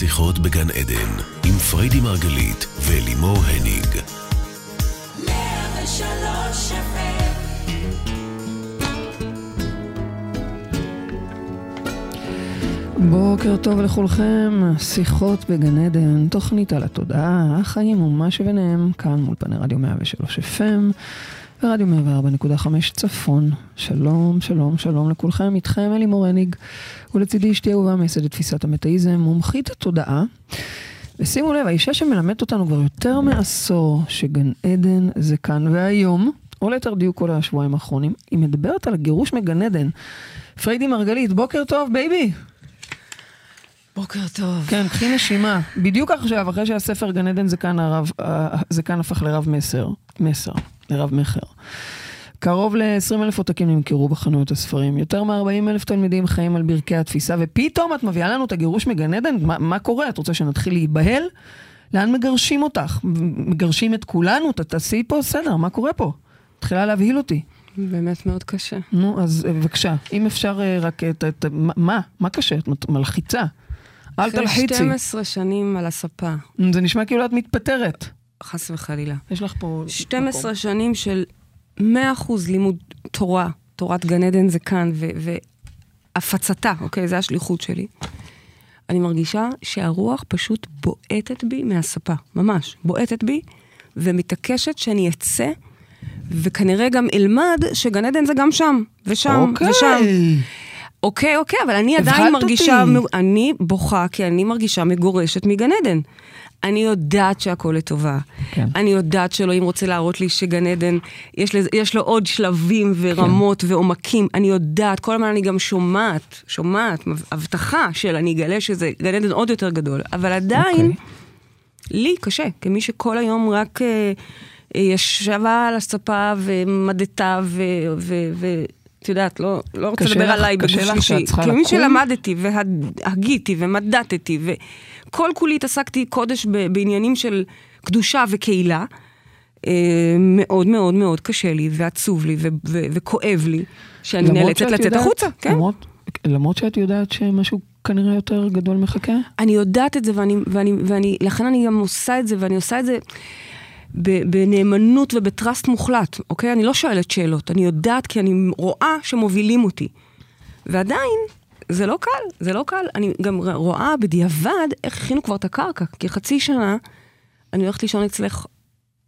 שיחות בגן עדן, עם פריידי מרגלית ולימור הניג. בוקר טוב לכולכם, שיחות בגן עדן, תוכנית על התודעה, החיים ומה שביניהם, כאן מול פני רדיו 103 FM ורדיו 104.5 צפון. שלום, שלום, שלום לכולכם, איתכם אלי מורניג, ולצידי אשתי אהובה מייסדת תפיסת המטאיזם, מומחית התודעה. ושימו לב, האישה שמלמדת אותנו כבר יותר מעשור שגן עדן זה כאן והיום, או ליתר דיוק כל השבועיים האחרונים, היא מדברת על גירוש מגן עדן. פריידי מרגלית, בוקר טוב, baby. בוקר טוב. כן, קחי נשימה. בדיוק עכשיו, אחרי שהספר גן עדן זה כאן, הרב, אה, זה כאן הפך לרב מסר. מסר, לרב מכר. קרוב ל-20 אלף עותקים נמכרו בחנויות הספרים, יותר מ-40 אלף תלמידים חיים על ברכי התפיסה, ופתאום את מביאה לנו את הגירוש מגן עדן? מה, מה קורה? את רוצה שנתחיל להיבהל? לאן מגרשים אותך? מגרשים את כולנו? תעשי פה סדר, מה קורה פה? מתחילה להבהיל אותי. באמת מאוד קשה. נו, אז אה, בבקשה, אם אפשר אה, רק את... את מה? מה קשה? את מלחיצה. אל תלחיצי. אחרי 12 שנים על הספה. זה נשמע כאילו את מתפטרת. חס וחלילה. יש לך פה... 12 מקום. שנים של 100% לימוד תורה, תורת גן עדן זה כאן, והפצתה, אוקיי? זו השליחות שלי. אני מרגישה שהרוח פשוט בועטת בי מהספה, ממש, בועטת בי, ומתעקשת שאני אצא, וכנראה גם אלמד שגן עדן זה גם שם, ושם, אוקיי. ושם. אוקיי, אוקיי, אבל אני עדיין מרגישה, אותי. אני בוכה כי אני מרגישה מגורשת מגן עדן. אני יודעת שהכל לטובה. כן. אני יודעת שאלוהים רוצה להראות לי שגן עדן, יש, לזה, יש לו עוד שלבים ורמות כן. ועומקים. אני יודעת, כל הזמן אני גם שומעת, שומעת, הבטחה של אני אגלה שזה גן עדן עוד יותר גדול. אבל עדיין, אוקיי. לי קשה, כמי שכל היום רק אה, ישבה על הספה ומדתה ו... ו, ו את יודעת, לא, לא רוצה לדבר עליי בגוף שלישי. כמי שלמדתי והגיתי ומדדתי וכל כולי התעסקתי קודש בעניינים של קדושה וקהילה, אה, מאוד מאוד מאוד קשה לי ועצוב לי וכואב לי שאני נאלצת לצאת החוצה. כן? למרות, למרות שאת יודעת שמשהו כנראה יותר גדול מחכה? אני יודעת את זה ואני, ואני, ואני, לכן אני גם עושה את זה ואני עושה את זה. בנאמנות ובטראסט מוחלט, אוקיי? אני לא שואלת שאלות, אני יודעת כי אני רואה שמובילים אותי. ועדיין, זה לא קל, זה לא קל. אני גם רואה בדיעבד איך הכינו כבר את הקרקע, כי חצי שנה אני הולכת לישון אצלך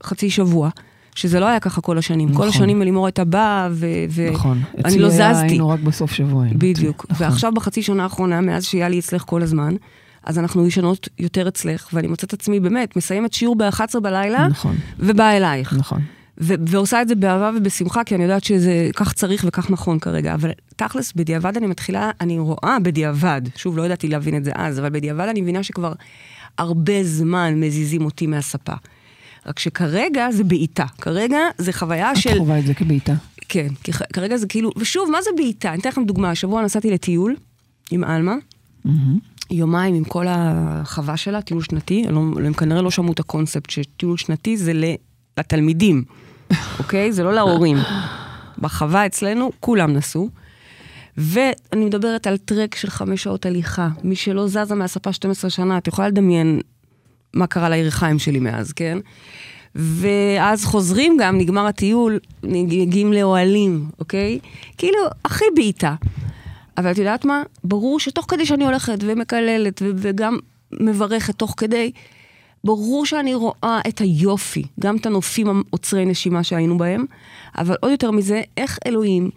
חצי שבוע. שזה לא היה ככה כל השנים. נכון. כל השנים אלימור הייתה באה, ואני נכון. לא זזתי. אצלי היינו רק בסוף שבוע. בדיוק. נכון. ועכשיו בחצי שנה האחרונה, מאז שהיה לי אצלך כל הזמן, אז אנחנו ישנות יותר אצלך, ואני מוצאת עצמי באמת, מסיימת שיעור ב-11 בלילה, נכון. ובאה אלייך. נכון. ו- ועושה את זה באהבה ובשמחה, כי אני יודעת שזה כך צריך וכך נכון כרגע. אבל תכלס, בדיעבד אני מתחילה, אני רואה בדיעבד, שוב, לא ידעתי להבין את זה אז, אבל בדיעבד אני מבינה שכבר הרבה זמן מזיזים אותי מהספה. רק שכרגע זה בעיטה. כרגע זה חוויה את של... את חווה את זה כבעיטה. כן, כי כרגע זה כאילו... ושוב, מה זה בעיטה? אני אתן לכם דוגמה. השבוע נסעתי לטיול עם עלמה. Mm-hmm. יומיים עם כל החווה שלה, טיול שנתי, לא, הם כנראה לא שמעו את הקונספט שטיול שנתי זה לתלמידים, אוקיי? זה לא להורים. בחווה אצלנו כולם נסעו. ואני מדברת על טרק של חמש שעות הליכה. מי שלא זזה מהספה 12 שנה, את יכולה לדמיין מה קרה לירכיים שלי מאז, כן? ואז חוזרים גם, נגמר הטיול, מגיעים לאוהלים, אוקיי? כאילו, הכי בעיטה. אבל את יודעת מה? ברור שתוך כדי שאני הולכת ומקללת וגם מברכת תוך כדי, ברור שאני רואה את היופי, גם את הנופים העוצרי נשימה שהיינו בהם, אבל עוד יותר מזה, איך אלוהים,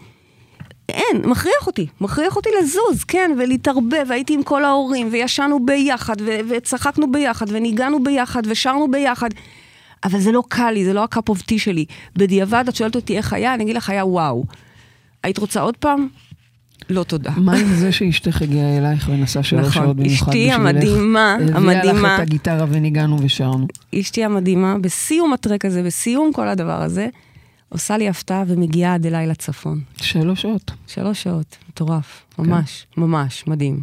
אין, מכריח אותי, מכריח אותי לזוז, כן, ולהתערבב, הייתי עם כל ההורים, וישנו ביחד, ו- וצחקנו ביחד, וניגענו ביחד, ושרנו ביחד. אבל זה לא קל לי, זה לא ה cup of tea שלי. בדיעבד, את שואלת אותי איך היה, אני אגיד לך, היה וואו. היית רוצה עוד פעם? לא תודה. מה עם זה שאשתך הגיעה אלייך ונסעה שלוש נכון, שעות במיוחד בשבילך? אשתי המדהימה, המדהימה. הביאה לך את הגיטרה וניגענו ושרנו. אשתי המדהימה, בסיום הטרק הזה, בסיום כל הדבר הזה, עושה לי הפתעה ומגיעה עד אליי לצפון. שלוש שעות. שלוש שעות, מטורף. ממש, כן. ממש, מדהים.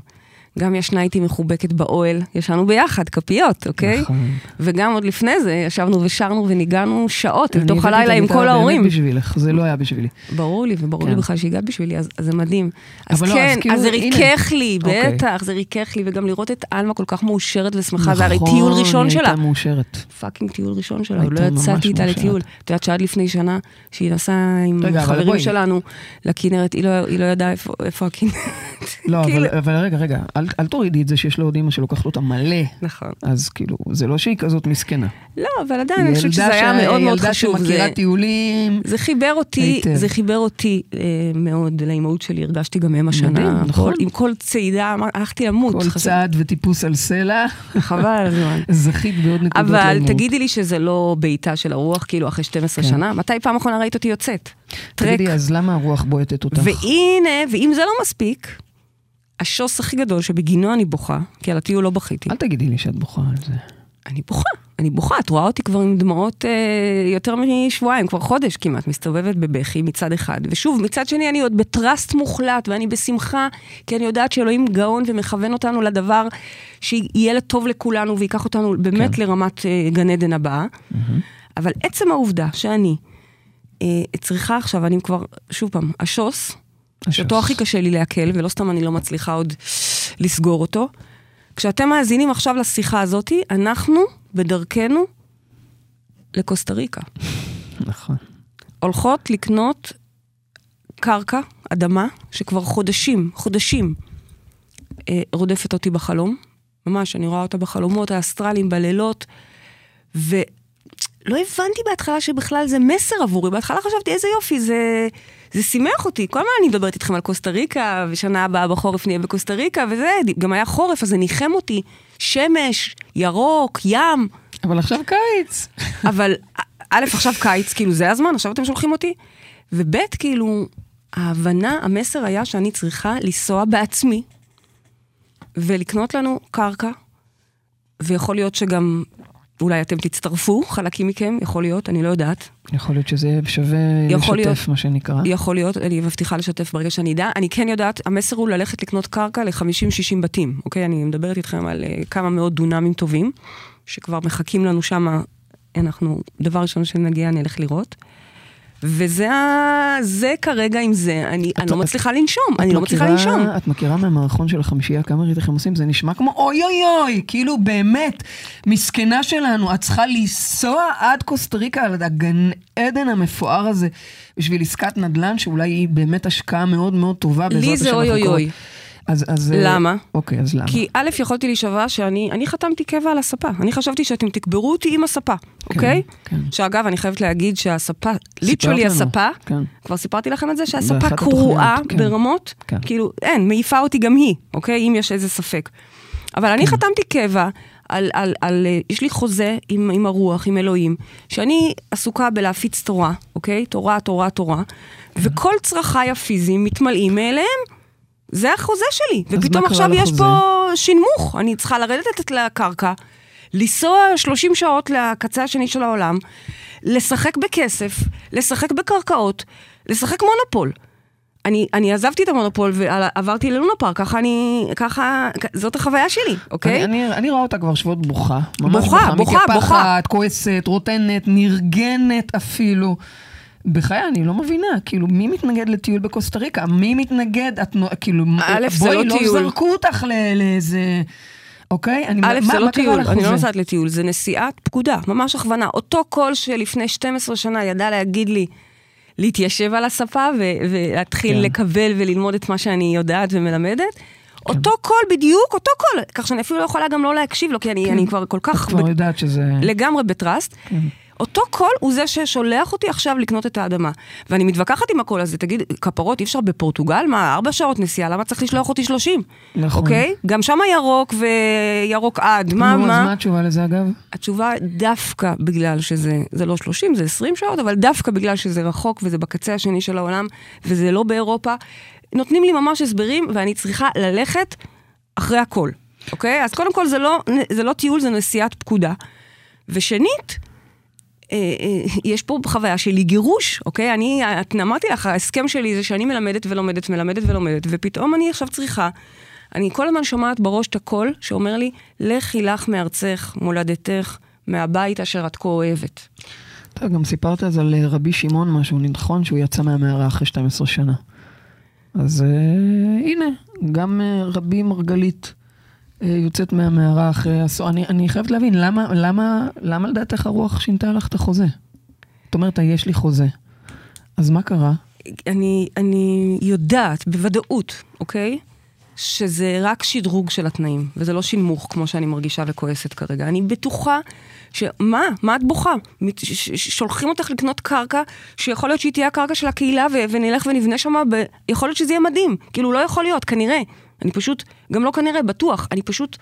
גם ישנה איתי מחובקת באוהל, ישנו ביחד, כפיות, אוקיי? נכון. וגם עוד לפני זה ישבנו ושרנו וניגענו שעות אני לתוך הבאתי את הלילה עם כל ההורים. באמת בשבילך, זה לא היה בשבילי. ברור לי, וברור לי כן. בכלל שהגעת בשבילי, אז, אז זה מדהים. אז לא, כן, אז כאילו, אז זה. ריכך לי, אוקיי. בטח, זה ריכך לי, וגם לראות את עלמה כל כך מאושרת ושמחה, זה הרי טיול ראשון נכון, היא שלה. הייתה מאושרת. fucking טיול ראשון שלה, לא יצאתי איתה. לטיול. את יודעת שעד לפני שנה, שהיא נסעה עם חברים. שלנו לכנרת, היא לא, לא ידעה איפה, הכנרת. לא, כאילו- אבל רגע, רגע, אל, אל תורידי את זה שיש לו עוד אימא שלוקחת אותה מלא. נכון. אז כאילו, זה לא שהיא כזאת מסכנה. לא, אבל עדיין, אני חושבת שזה היה מאוד מאוד חשוב. ילדה שמכירה זה- טיולים. זה חיבר אותי, היטב. זה חיבר אותי אה, מאוד לאימהות שלי, הרגשתי גם הם השנה. מדהים, כל- נכון. עם כל צעידה, הלכתי למות. כל חשב- צעד וטיפוס על סלע, חבל על הזמן. זכית בעוד נקודות אבל לאימהות. תגידי לי שזה לא בעיטה של הרוח, כאילו אחרי 12 כן. שנה? מתי פעם אחרונה ראית אותי יוצאת? טרק. תגידי, אז למה הרוח בועטת אותך? והנה, ואם זה לא מספיק, השוס הכי גדול שבגינו אני בוכה, כי על הטיול לא בכיתי. אל תגידי לי שאת בוכה על זה. אני בוכה, אני בוכה. את רואה אותי כבר עם דמעות אה, יותר משבועיים, כבר חודש כמעט, מסתובבת בבכי מצד אחד. ושוב, מצד שני אני עוד בטראסט מוחלט, ואני בשמחה, כי אני יודעת שאלוהים גאון ומכוון אותנו לדבר שיהיה טוב לכולנו ויקח אותנו באמת כן. לרמת אה, גן עדן הבאה. אבל עצם העובדה שאני אה, צריכה עכשיו, אני כבר, שוב פעם, השוס, שאותו הכי קשה לי לעכל, ולא סתם אני לא מצליחה עוד לסגור אותו. כשאתם מאזינים עכשיו לשיחה הזאת, אנחנו בדרכנו לקוסטה ריקה. נכון. הולכות לקנות קרקע, אדמה, שכבר חודשים, חודשים, אה, רודפת אותי בחלום. ממש, אני רואה אותה בחלומות האסטרליים, בלילות, ולא הבנתי בהתחלה שבכלל זה מסר עבורי. בהתחלה חשבתי, איזה יופי, זה, זה שימח אותי. כל הזמן אני מדברת איתכם על קוסטה ריקה, ושנה הבאה בחורף נהיה בקוסטה ריקה, וזה, גם היה חורף, אז זה ניחם אותי. שמש, ירוק, ים. אבל עכשיו קיץ. אבל א', עכשיו קיץ, כאילו זה הזמן, עכשיו אתם שולחים אותי. וב', כאילו, ההבנה, המסר היה שאני צריכה לנסוע בעצמי ולקנות לנו קרקע, ויכול להיות שגם אולי אתם תצטרפו, חלקים מכם, יכול להיות, אני לא יודעת. יכול להיות שזה שווה יכול לשתף, להיות. מה שנקרא. יכול להיות, אני מבטיחה לשתף ברגע שאני אדע. אני כן יודעת, המסר הוא ללכת לקנות קרקע ל-50-60 בתים, אוקיי? אני מדברת איתכם על uh, כמה מאות דונמים טובים, שכבר מחכים לנו שם, אנחנו, דבר ראשון שנגיע, אני אלך לראות. וזה ה- זה כרגע עם זה, אני, אני לא את- מצליחה לנשום, את אני לא מצליחה לנשום. את מכירה מהמערכון של החמישייה כמה הם עושים? זה נשמע כמו אוי אוי אוי, כאילו באמת, מסכנה שלנו, את צריכה לנסוע עד קוסטה ריקה על הגן עדן המפואר הזה בשביל עסקת נדל"ן, שאולי היא באמת השקעה מאוד מאוד טובה בעזרת לי זה השם אוי אוי. אוי. אז, אז... למה? אוקיי, אז למה? כי א', יכולתי להישבע שאני אני חתמתי קבע על הספה. אני חשבתי שאתם תקברו אותי עם הספה, אוקיי? כן. שאגב, אני חייבת להגיד שהספה, ליטרלי הספה, כן. כבר סיפרתי לכם את זה, שהספה קרועה כן. ברמות, כן. כאילו, אין, מעיפה אותי גם היא, אוקיי? אם יש איזה ספק. אבל כן. אני חתמתי קבע על, על, על, אה, יש לי חוזה עם, עם הרוח, עם אלוהים, שאני עסוקה בלהפיץ תורה, אוקיי? תורה, תורה, תורה, כן. וכל צרכיי הפיזיים מתמלאים מאליהם. זה החוזה שלי, ופתאום עכשיו יש לחוזה? פה שינמוך. אני צריכה לרדת לקרקע, לנסוע 30 שעות לקצה השני של העולם, לשחק בכסף, לשחק בקרקעות, לשחק מונופול. אני, אני עזבתי את המונופול ועברתי ללונה פארק, ככה אני, ככה, זאת החוויה שלי, אוקיי? אני, אני, אני רואה אותה כבר שבועות בוכה. בוכה, בוכה, בוכה. מתייפחת, כועסת, רוטנת, נרגנת אפילו. בחיי, אני לא מבינה, כאילו, מי מתנגד לטיול בקוסטה ריקה? מי מתנגד? את, נו- כאילו, א', זה בואי, לא לא טיול. זרקו אותך לאיזה... אוקיי? אני, א', מה, זה לא טיול, אני לא? נוסעת לטיול, זה נסיעת פקודה, ממש הכוונה. אותו קול שלפני 12 שנה ידע להגיד לי להתיישב על הספה ו- ולהתחיל כן. לקבל וללמוד את מה שאני יודעת ומלמדת. אותו קול בדיוק, אותו קול, כך שאני אפילו לא יכולה גם לא להקשיב לו, כי אני, אני כבר כל את כך כבר ב- יודעת שזה... לגמרי ב trust. אותו קול הוא זה ששולח אותי עכשיו לקנות את האדמה. ואני מתווכחת עם הקול הזה, תגיד, כפרות, אי אפשר בפורטוגל? מה, ארבע שעות נסיעה, למה צריך לשלוח אותי שלושים? נכון. אוקיי? גם שם ירוק וירוק עד, מה, נו, אז מה? מה התשובה לזה אגב? התשובה דווקא בגלל שזה, זה לא 30, זה 20 שעות, אבל דווקא בגלל שזה רחוק וזה בקצה השני של העולם, וזה לא באירופה, נותנים לי ממש הסברים, ואני צריכה ללכת אחרי הכל, אוקיי? אז קודם כל זה לא, זה לא טיול, זה נסיעת פקודה. ושנית, יש פה חוויה שלי גירוש, אוקיי? אני, את- אמרתי לך, ההסכם שלי זה שאני מלמדת ולומדת, מלמדת ולומדת, ופתאום אני עכשיו צריכה, אני כל הזמן שומעת בראש את הקול שאומר לי, לכי לך מארצך, מולדתך, מהבית אשר את כה אוהבת. אתה גם סיפרת אז על אה, רבי שמעון משהו, נכון שהוא יצא מהמערה אחרי 12 שנה. אז uh, הנה, גם uh, רבי מרגלית יוצאת מהמערה אחרי עשור. אני, אני חייבת להבין, למה, למה, למה לדעתך הרוח שינתה לך את החוזה? זאת אומרת, יש לי חוזה. אז מה קרה? אני, אני יודעת בוודאות, אוקיי? שזה רק שדרוג של התנאים, וזה לא שינמוך כמו שאני מרגישה וכועסת כרגע. אני בטוחה שמה? מה את בוכה? שולחים אותך לקנות קרקע, שיכול להיות שהיא תהיה הקרקע של הקהילה, ונלך ונבנה שם, ב- יכול להיות שזה יהיה מדהים. כאילו, לא יכול להיות, כנראה. אני פשוט, גם לא כנראה, בטוח. אני פשוט...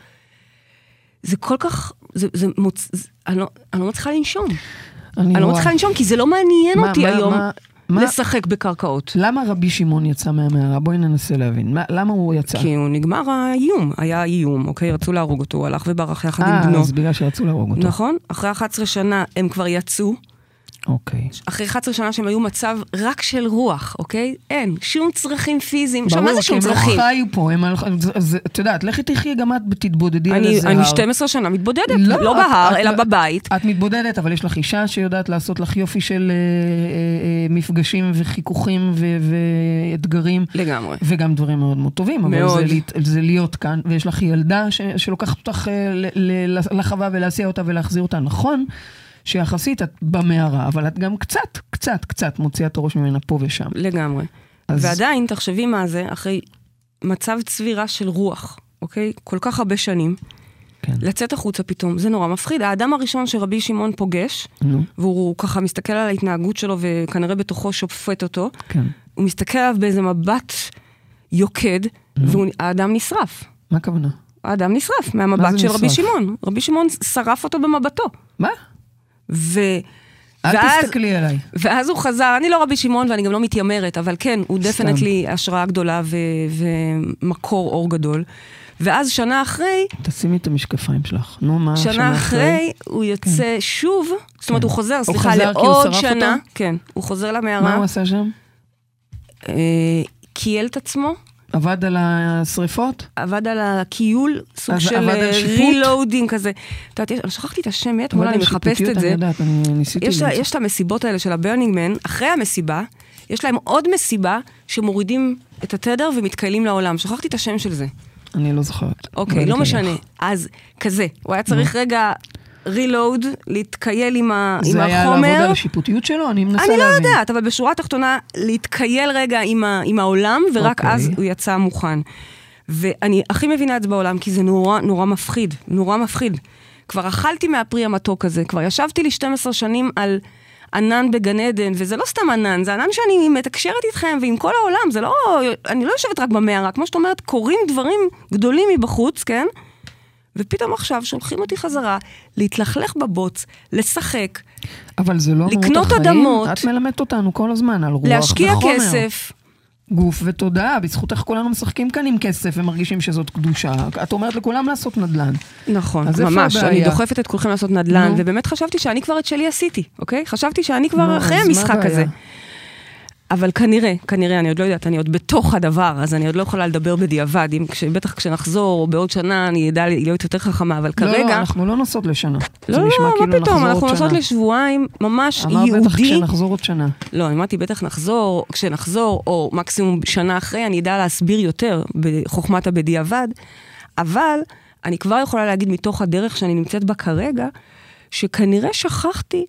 זה כל כך... זה, זה מוצ... זה, אני, לא, אני לא מצליחה לנשום. אני, אני לא מצליחה לנשום, כי זה לא מעניין מה, אותי מה, היום. מה, מה, לשחק בקרקעות. למה רבי שמעון יצא מהמערה? בואי ננסה להבין. מה, למה הוא יצא? כי הוא נגמר האיום. היה איום, אוקיי? רצו להרוג אותו, הוא הלך וברח יחד 아, עם בנו. אה, אז בגלל שרצו להרוג אותו. נכון. אחרי 11 שנה הם כבר יצאו. אוקיי. אחרי 11 שנה שהם היו מצב רק של רוח, אוקיי? אין, שום צרכים פיזיים. עכשיו, מה זה שום צרכים? ברור, כי הם לא חיו פה, הם הלכו, את יודעת, לכי תחי גם את תתבודדי על איזה הר. אני 12 שנה מתבודדת, לא, לא בהר, אלא בבית. את מתבודדת, אבל יש לך אישה שיודעת לעשות לך יופי של אה, אה, אה, מפגשים וחיכוכים ואתגרים. לגמרי. וגם דברים מאוד מאוד טובים. מאוד. אבל זה להיות כאן, ויש לך ילדה שלוקחת אותך לחווה ולהסיע אותה ולהחזיר אותה נכון. שיחסית את במערה, אבל את גם קצת, קצת, קצת מוציאה את הראש ממנה פה ושם. לגמרי. אז... ועדיין, תחשבי מה זה, אחרי מצב צבירה של רוח, אוקיי? כל כך הרבה שנים. כן. לצאת החוצה פתאום, זה נורא מפחיד. האדם הראשון שרבי שמעון פוגש, נו. והוא ככה מסתכל על ההתנהגות שלו וכנראה בתוכו שופט אותו, כן. הוא מסתכל עליו באיזה מבט יוקד, והאדם נשרף. מה הכוונה? האדם נשרף מהמבט של נשרף? רבי שמעון. רבי שמעון שרף אותו במבטו. מה? ו... אל ואז, תסתכלי עליי. ואז הוא חזר, אני לא רבי שמעון ואני גם לא מתיימרת, אבל כן, הוא דפנטלי השראה גדולה ו, ומקור אור גדול. ואז שנה אחרי... תשימי את המשקפיים שלך. נו, מה שנה, שנה אחרי? אחרי הוא יוצא כן. שוב, זאת אומרת, כן. הוא חוזר, סליחה, הוא לעוד שנה. אותו? כן, הוא חוזר למערה. מה הוא עשה שם? אה, כייל את עצמו. עבד על השריפות? עבד על הכיול, סוג של reloading כזה. את יודעת, אני שכחתי את השם, מי אתמול אני מחפשת את זה. אני יודעת, אני ניסיתי. יש את המסיבות האלה של הברנינג מן, אחרי המסיבה, יש להם עוד מסיבה שמורידים את התדר ומתקיילים לעולם. שכחתי את השם של זה. אני לא זוכרת. אוקיי, לא משנה. אז כזה, הוא היה צריך רגע רילואוד, להתקייל עם, ה, עם החומר. זה היה לעבוד על השיפוטיות שלו? אני מנסה להבין. אני לא יודעת, אבל בשורה התחתונה, להתקייל רגע עם, ה, עם העולם, ורק okay. אוקיי. אז הוא יצא מוכן. ואני הכי מבינה את זה בעולם, כי זה נורא נורא מפחיד, נורא מפחיד. כבר אכלתי מהפרי המתוק הזה, כבר ישבתי לי 12 שנים על ענן בגן עדן, וזה לא סתם ענן, זה ענן שאני מתקשרת איתכם ועם כל העולם, זה לא, אני לא יושבת רק במערה, כמו שאת אומרת, קורים דברים גדולים מבחוץ, כן? ופתאום עכשיו שולחים אותי חזרה להתלכלך בבוץ, לשחק, אבל זה לא לקנות אדמות. את מלמדת אותנו כל הזמן על רוח וחומר. להשקיע כסף. גוף ותודעה, בזכותך כולנו משחקים כאן עם כסף ומרגישים שזאת קדושה. את אומרת לכולם לעשות נדל"ן. נכון, ממש, אני דוחפת את כולכם לעשות נדל"ן, ובאמת חשבתי שאני כבר את שלי עשיתי, אוקיי? חשבתי שאני כבר אחרי המשחק הזה. אבל כנראה, כנראה, אני עוד לא יודעת, אני עוד בתוך הדבר, אז אני עוד לא יכולה לדבר בדיעבד. אם, כש, בטח כשנחזור, או בעוד שנה, אני אדע להיות יותר חכמה, אבל כרגע... לא, לא, אנחנו לא נוסעות לשנה. לא, לא, מה כאילו פתאום, אנחנו נוסעות לשבועיים ממש אמר ייעודי. אמר בטח כשנחזור עוד שנה. לא, אני אמרתי, בטח נחזור, כשנחזור, או מקסימום שנה אחרי, אני אדע להסביר יותר בחוכמת הבדיעבד, אבל אני כבר יכולה להגיד מתוך הדרך שאני נמצאת בה כרגע, שכנראה שכחתי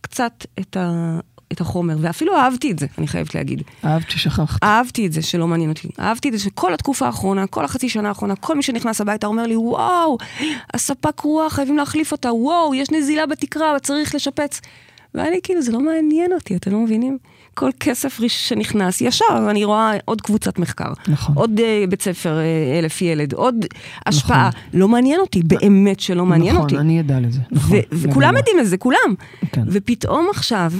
קצת את ה... את החומר, ואפילו אהבתי את זה, אני חייבת להגיד. אהבת ששכחת. אהבתי את זה שלא מעניין אותי. אהבתי את זה שכל התקופה האחרונה, כל החצי שנה האחרונה, כל מי שנכנס הביתה אומר לי, וואו, הספק רוח, חייבים להחליף אותה, וואו, יש נזילה בתקרה, צריך לשפץ. ואני כאילו, זה לא מעניין אותי, אתם לא מבינים? כל כסף שנכנס, ישר אני רואה עוד קבוצת מחקר. נכון. עוד uh, בית ספר, uh, אלף ילד, עוד השפעה. נכון. לא מעניין אותי, באמת שלא מעניין נכון, אותי. נכון, אני אדע לזה. נכון. וכולם יודעים את זה, כולם. כן. ופתאום עכשיו,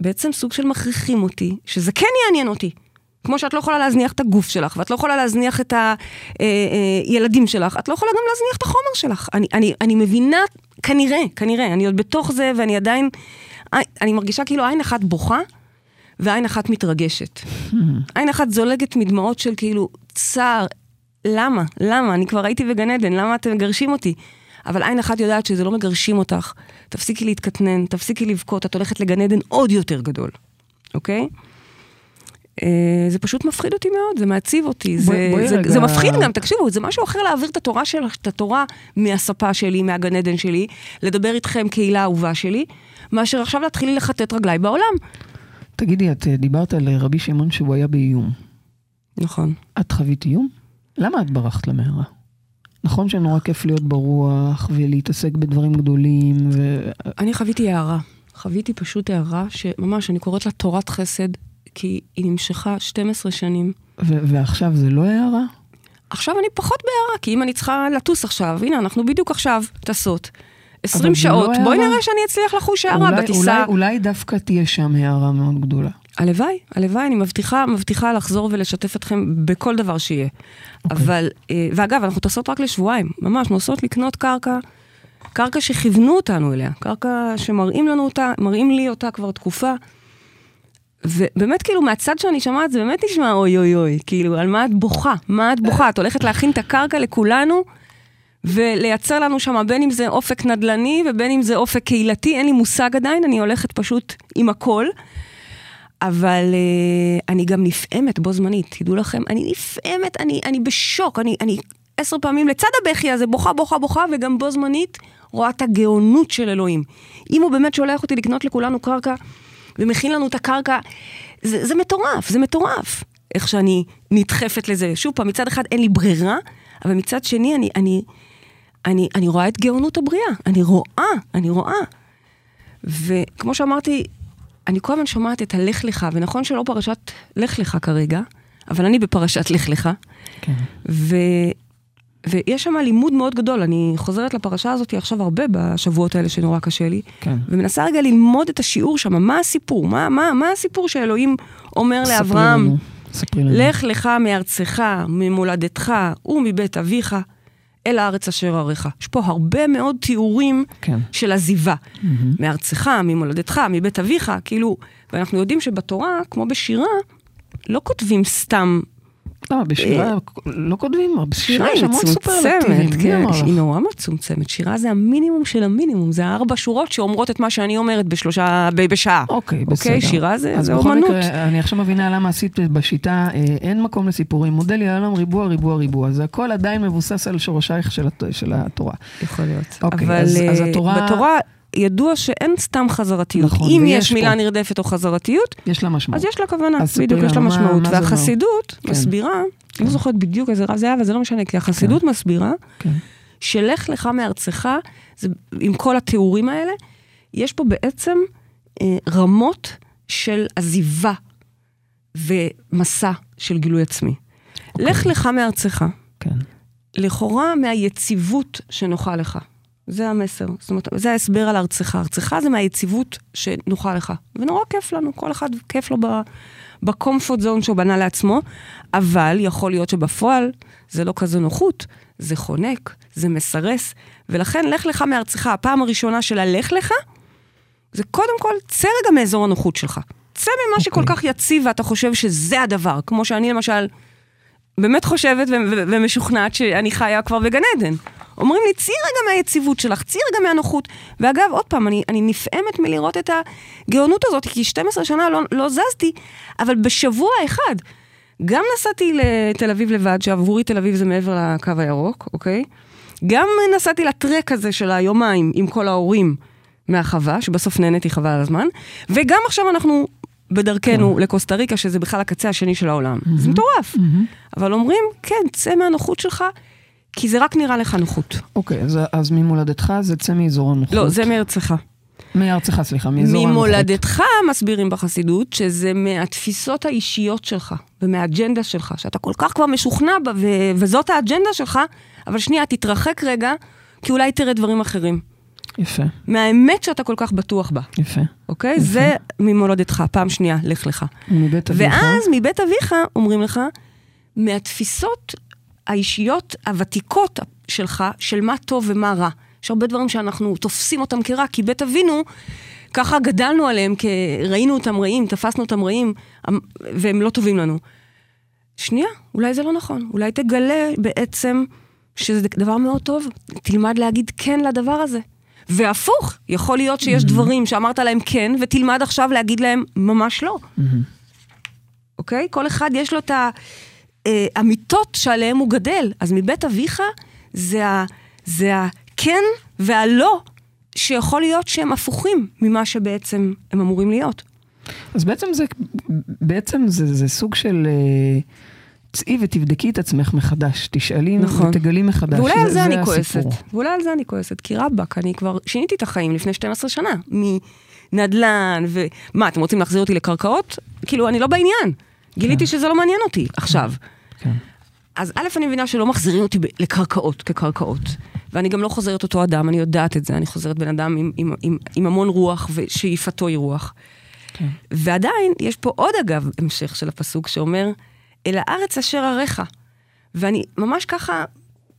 בעצם סוג של מכריחים אותי, שזה כן יעניין אותי. כמו שאת לא יכולה להזניח את הגוף שלך, ואת לא יכולה להזניח את הילדים אה, אה, שלך, את לא יכולה גם להזניח את החומר שלך. אני, אני, אני מבינה, כנראה, כנראה, אני עוד בתוך זה, ואני עדיין, אני מרגישה כאילו עין אחת בוכה, ועין אחת מתרגשת. עין אחת זולגת מדמעות של כאילו, צער. למה? למה? אני כבר הייתי בגן עדן, למה אתם מגרשים אותי? אבל עין אחת יודעת שזה לא מגרשים אותך. תפסיקי להתקטנן, תפסיקי לבכות, את הולכת לגן עדן עוד יותר גדול, אוקיי? אה, זה פשוט מפחיד אותי מאוד, זה מעציב אותי, זה, בואי- זה, רגע- זה מפחיד גם, תקשיבו, זה משהו אחר להעביר את התורה של, את התורה מהספה שלי, מהגן עדן שלי, לדבר איתכם קהילה אהובה שלי, מאשר עכשיו להתחיל לכתת רגליי בעולם. תגידי, את אה, דיברת על אה, רבי שמעון שהוא היה באיום. נכון. את חווית איום? למה את ברחת למערה? נכון שנורא כיף להיות ברוח ולהתעסק בדברים גדולים, ו... אני חוויתי הערה. חוויתי פשוט הערה שממש, אני קוראת לה תורת חסד, כי היא נמשכה 12 שנים. ו- ועכשיו זה לא הערה? עכשיו אני פחות בהערה, כי אם אני צריכה לטוס עכשיו, הנה, אנחנו בדיוק עכשיו טסות. 20 אבל זה שעות, לא בואי הערה. נראה שאני אצליח לחוש הערה אולי, בטיסה. אולי, אולי דווקא תהיה שם הערה מאוד גדולה. הלוואי, הלוואי, אני מבטיחה, מבטיחה לחזור ולשתף אתכם בכל דבר שיהיה. אבל, אה, ואגב, אנחנו טסות רק לשבועיים, ממש, נוסעות לקנות קרקע, קרקע שכיוונו אותנו אליה, קרקע שמראים לנו אותה, מראים לי אותה כבר תקופה. ובאמת, כאילו, מהצד שאני שומעת, זה באמת נשמע אוי אוי אוי, כאילו, על מה את בוכה? מה את בוכה? את הולכת להכין את הקרקע לכולנו, ולייצר לנו שם, בין אם זה אופק נדל"ני ובין אם זה אופק קהילתי, אין לי מושג עדיין, אני הולכת פשוט עם הכל. אבל uh, אני גם נפעמת בו זמנית, תדעו לכם, אני נפעמת, אני, אני בשוק, אני, אני עשר פעמים לצד הבכי הזה, בוכה, בוכה, בוכה, וגם בו זמנית רואה את הגאונות של אלוהים. אם הוא באמת שולח אותי לקנות לכולנו קרקע, ומכין לנו את הקרקע, זה, זה מטורף, זה מטורף. איך שאני נדחפת לזה. שוב פעם, מצד אחד אין לי ברירה, אבל מצד שני אני, אני, אני, אני רואה את גאונות הבריאה. אני רואה, אני רואה. וכמו שאמרתי, אני כל הזמן שומעת את הלך לך, ונכון שלא פרשת לך לך כרגע, אבל אני בפרשת לך לך. כן. ו... ויש שם לימוד מאוד גדול, אני חוזרת לפרשה הזאת עכשיו הרבה בשבועות האלה שנורא קשה לי, כן. ומנסה רגע ללמוד את השיעור שם, מה הסיפור, מה, מה, מה הסיפור שאלוהים אומר לאברהם. לך לך מארצך, ממולדתך ומבית אביך אל הארץ אשר אריך. יש פה הרבה מאוד תיאורים כן. של עזיבה. מהמם. מארצך, ממולדתך, מבית אביך, כאילו, ואנחנו יודעים שבתורה, כמו בשירה, לא כותבים סתם לא, בשירה לא כותבים, בשירה שירה יש המון סופרלטיבים. כן, לך? היא נורא מצומצמת. שירה זה המינימום של המינימום, זה הארבע שורות שאומרות את מה שאני אומרת בשלושה, בשעה. אוקיי, בסדר. אוקיי, שירה זה, אז זה בכל אומנות. מקרה, אני עכשיו מבינה למה עשית בשיטה, אה, אין מקום לסיפורים. מודל יהלום ריבוע, ריבוע, ריבוע. זה הכל עדיין מבוסס על שורשייך של הת- של התורה. יכול להיות. אוקיי, אבל אז- אז אה, התורה- בתורה ידוע שאין סתם חזרתיות. נכון, אם יש מילה פה. נרדפת או חזרתיות, יש לה משמעות. אז יש לה כוונה, בדיוק, יש לה מה- משמעות. מה. והחסידות כן. מסבירה, אני לא זוכרת בדיוק איזה רב זה היה, אבל זה לא משנה, כי החסידות מסבירה כן. שלך לך מארצך, זה, עם כל התיאורים האלה, יש פה בעצם אה, רמות של עזיבה ומסע של גילוי עצמי. אוקיי. לך לך מארצך, כן. לכאורה מהיציבות שנוחה לך. זה המסר. זאת אומרת, זה ההסבר על ארצך. ארצך זה מהיציבות שנוחה לך. ונורא כיף לנו, כל אחד כיף לו בקומפורט זון שהוא בנה לעצמו, אבל יכול להיות שבפועל זה לא כזה נוחות, זה חונק, זה מסרס, ולכן לך לך מארצך, הפעם הראשונה של הלך לך, זה קודם כל, צא רגע מאזור הנוחות שלך. צא ממה שכל אוקיי. כך יציב ואתה חושב שזה הדבר, כמו שאני למשל באמת חושבת ו- ו- ומשוכנעת שאני חיה כבר בגן עדן. אומרים לי, צאי רגע מהיציבות שלך, צאי רגע מהנוחות. ואגב, עוד פעם, אני, אני נפעמת מלראות את הגאונות הזאת, כי 12 שנה לא, לא זזתי, אבל בשבוע אחד, גם נסעתי לתל אביב לבד, שעבורי תל אביב זה מעבר לקו הירוק, אוקיי? גם נסעתי לטרק הזה של היומיים עם כל ההורים מהחווה, שבסוף נהניתי חבל על הזמן, וגם עכשיו אנחנו בדרכנו כן. לקוסטה ריקה, שזה בכלל הקצה השני של העולם. Mm-hmm. זה מטורף. Mm-hmm. אבל אומרים, כן, צא מהנוחות שלך, כי זה רק נראה לך נוחות. אוקיי, אז, אז ממולדתך זה צא מאזור הנוחות. לא, זה מארצך. מארצך, סליחה, מאזור הנוחות. ממולדתך מסבירים בחסידות, שזה מהתפיסות האישיות שלך ומהאג'נדה שלך, שאתה כל כך כבר משוכנע בה, ו- וזאת האג'נדה שלך, אבל שנייה, תתרחק רגע, כי אולי תראה דברים אחרים. יפה, מהאמת שאתה כל כך בטוח בה, יפה. אוקיי? זה ממולדתך, פעם שנייה, לך לך. ומבית אביך? ואז מבית אביך אומרים לך, מהתפיסות האישיות הוותיקות שלך, של מה טוב ומה רע. יש הרבה דברים שאנחנו תופסים אותם כרע, כי בית אבינו, ככה גדלנו עליהם, כי ראינו אותם רעים, תפסנו אותם רעים, והם לא טובים לנו. שנייה, אולי זה לא נכון. אולי תגלה בעצם שזה דבר מאוד טוב. תלמד להגיד כן לדבר הזה. והפוך, יכול להיות שיש Mm-hmm. דברים שאמרת להם כן, ותלמד עכשיו להגיד להם ממש לא. Mm-hmm. אוקיי? כל אחד יש לו את האמיתות שעליהם הוא גדל. אז מבית אביך זה, ה, זה הכן והלא, שיכול להיות שהם הפוכים ממה שבעצם הם אמורים להיות. אז בעצם זה, בעצם זה, זה סוג של אה, צאי ותבדקי את עצמך מחדש, תשאלי נכון. ותגלי מחדש. ואולי על זה אני הסיפור. כועסת. ואולי על זה אני כועסת, כי רבאק, אני כבר שיניתי את החיים לפני 12 שנה. מנדל"ן, ומה, אתם רוצים להחזיר אותי לקרקעות? כאילו, אני לא בעניין. גיליתי שזה לא מעניין אותי עכשיו. כן. אז א', אני מבינה שלא מחזירים אותי לקרקעות כקרקעות. ואני גם לא חוזרת אותו אדם, אני יודעת את זה, אני חוזרת בן אדם עם, עם, עם, עם המון רוח ושאיפתו היא רוח. כן. ועדיין, יש פה עוד אגב המשך של הפסוק שאומר, אל הארץ אשר אראך. ואני ממש ככה,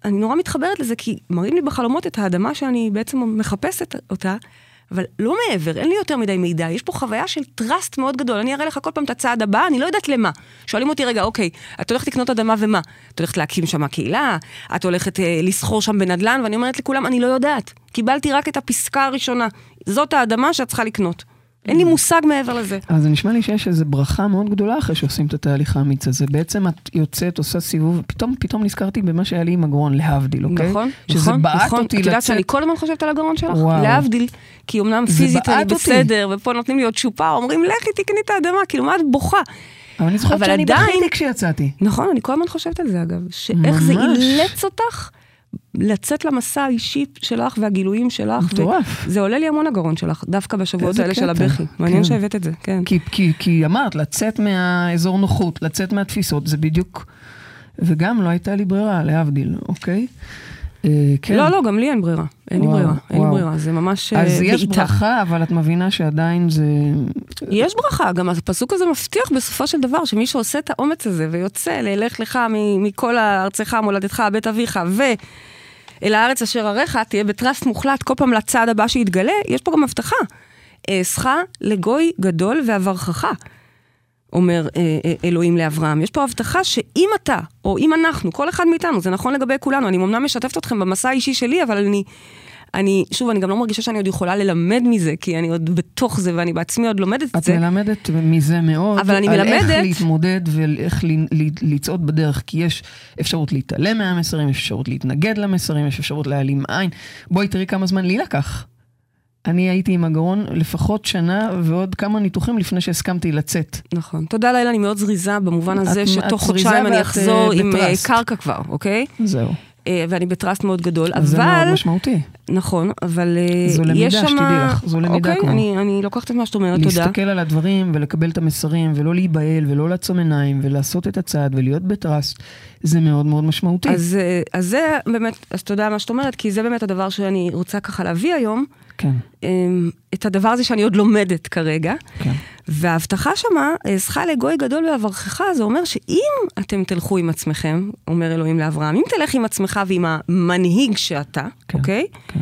אני נורא מתחברת לזה, כי מראים לי בחלומות את האדמה שאני בעצם מחפשת אותה, אבל לא מעבר, אין לי יותר מדי מידע. יש פה חוויה של trust מאוד גדול. אני אראה לך כל פעם את הצעד הבא, אני לא יודעת למה. שואלים אותי, רגע, אוקיי, את הולכת לקנות אדמה ומה? את הולכת להקים שם קהילה? את הולכת אה, לסחור שם בנדל"ן? ואני אומרת לכולם, אני לא יודעת. קיבלתי רק את הפסקה הראשונה. זאת האדמה שאת צריכה לקנות. אין לי מושג מעבר לזה. אז זה נשמע לי שיש איזו ברכה מאוד גדולה אחרי שעושים את התהליך האמיץ הזה. בעצם את יוצאת, עושה סיבוב, פתאום, פתאום נזכרתי במה שהיה לי עם הגרון, להבדיל, אוקיי? נכון, שזה נכון, בעט נכון. אותי את יודעת לצאת. שאני כל הזמן חושבת על הגרון שלך? וואו. להבדיל. כי אמנם זה פיזית אני בעט אותי. בסדר, ופה נותנים לי עוד צ'ופר, אומרים, לכי תקני את האדמה, כאילו, מה את בוכה? אבל אני זוכרת שאני עדיין- בכיתי כשיצאתי. נכון, אני כל הזמן חושבת על זה אגב, שאיך זה ממש. אילץ אותך לצאת למסע האישי שלך והגילויים שלך. מטורף. זה עולה לי המון הגרון שלך, דווקא בשבועות האלה של קטע. הבכי. מעניין כן. שהבאת את זה, כן. כי, כי, כי אמרת, לצאת מהאזור נוחות, לצאת מהתפיסות, זה בדיוק... וגם לא הייתה לי ברירה, להבדיל, אוקיי? אה, כן. לא, לא, גם לי אין ברירה. אין לי וואו, ברירה, אין לי. ברירה, זה ממש אה, אז יש בעיטה. ברכה, אבל את מבינה שעדיין זה... יש ברכה, גם הפסוק הזה מבטיח בסופו של דבר שמי שעושה את האומץ הזה ויוצא ללך לך מכל ארצך, מולדתך, בית אביך, ואל הארץ אשר עריך, תהיה בטרסט מוחלט כל פעם לצעד הבא שיתגלה, יש פה גם הבטחה. אעשך לגוי גדול ואברכך, אומר אה, אה, אלוהים לאברהם. יש פה הבטחה שאם אתה, או אם אנחנו, כל אחד מאיתנו, זה נכון לגבי כולנו, אני אמנם משתפת אתכם במסע האישי שלי, אבל אני... אני, שוב, אני גם לא מרגישה שאני עוד יכולה ללמד מזה, כי אני עוד בתוך זה ואני בעצמי עוד לומדת את את זה. מלמדת מזה מאוד, אבל אני על איך מלמדת- להתמודד ואיך ל- ל- לצעוד בדרך, כי יש אפשרות להתעלם מהמסרים, יש אפשרות להתנגד למסרים, יש אפשרות להעלים עין. בואי תראי כמה זמן לי לקח. אני הייתי עם הגרון לפחות שנה ועוד כמה ניתוחים לפני שהסכמתי לצאת. נכון. תודה לאל, אני מאוד זריזה במובן הזה את- שתוך את חודשיים אני אחזור אה, עם בטראסט. קרקע כבר, אוקיי? זהו. אה, ואני בטראסט מאוד גדול, אז זה מאוד אבל... משמעותי. נכון, אבל אה, זו למידה, יש שם... שתדעי לך, זו למידה אוקיי, כבר. אני, אני לוקחת את מה שאת אומרת, תודה. להסתכל על הדברים ולקבל את המסרים ולא להיבהל ולא לעצום עיניים ולעשות את הצעד ולהיות בטראסט, זה מאוד מאוד משמעותי. אז, אה, אז זה באמת, אז תודה מה שאת אומרת, כי זה באמת הדבר שאני רוצה ככה להביא היום, כן, אה, את הדבר הזה שאני עוד לומדת כרגע. כן. וההבטחה שמה, אעשך לגוי גדול ואברכך, זה אומר שאם אתם תלכו עם עצמכם, אומר אלוהים לאברהם, אם תלך עם עצמך ועם המנהיג שאתה, כן, אוקיי? כן.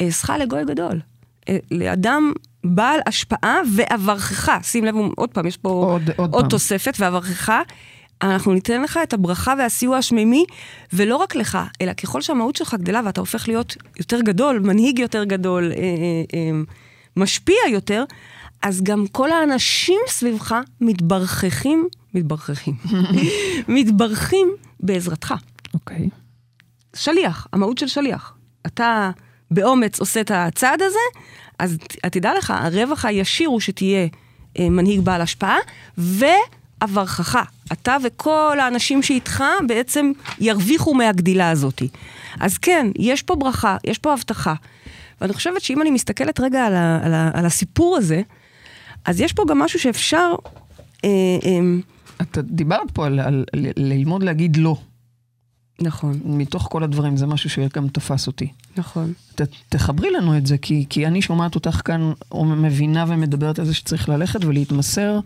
אעשך לגוי גדול. אה, לאדם בעל השפעה ואברכך. שים לב, עוד פעם, יש פה עוד- עוד פעם. תוספת, ואברכך. אנחנו ניתן לך את הברכה והסיוע השמימי, ולא רק לך, אלא ככל שהמהות שלך גדלה ואתה הופך להיות יותר גדול, מנהיג יותר גדול, אה, אה, אה, משפיע יותר, אז גם כל האנשים סביבך מתברככים, מתברככים, מתברכים בעזרתך. אוקיי. שליח, המהות של שליח. אתה באומץ עושה את הצעד הזה, אז ת- תדע לך, הרווח הישיר הוא שתהיה אה, מנהיג בעל השפעה, ועברכך. אתה וכל האנשים שאיתך בעצם ירוויחו מהגדילה הזאת. אז כן, יש פה ברכה, יש פה הבטחה. ואני חושבת שאם אני מסתכלת רגע על, ה, על, ה, על הסיפור הזה, אז יש פה גם משהו שאפשר... אה, אה, את דיברת פה על, על, על ללמוד להגיד לא, נכון, מתוך כל הדברים, זה משהו שגם תפס אותי. נכון. ת, תחברי לנו את זה, כי, כי אני שומעת אותך כאן, או מבינה ומדברת על זה שצריך ללכת ולהתמסר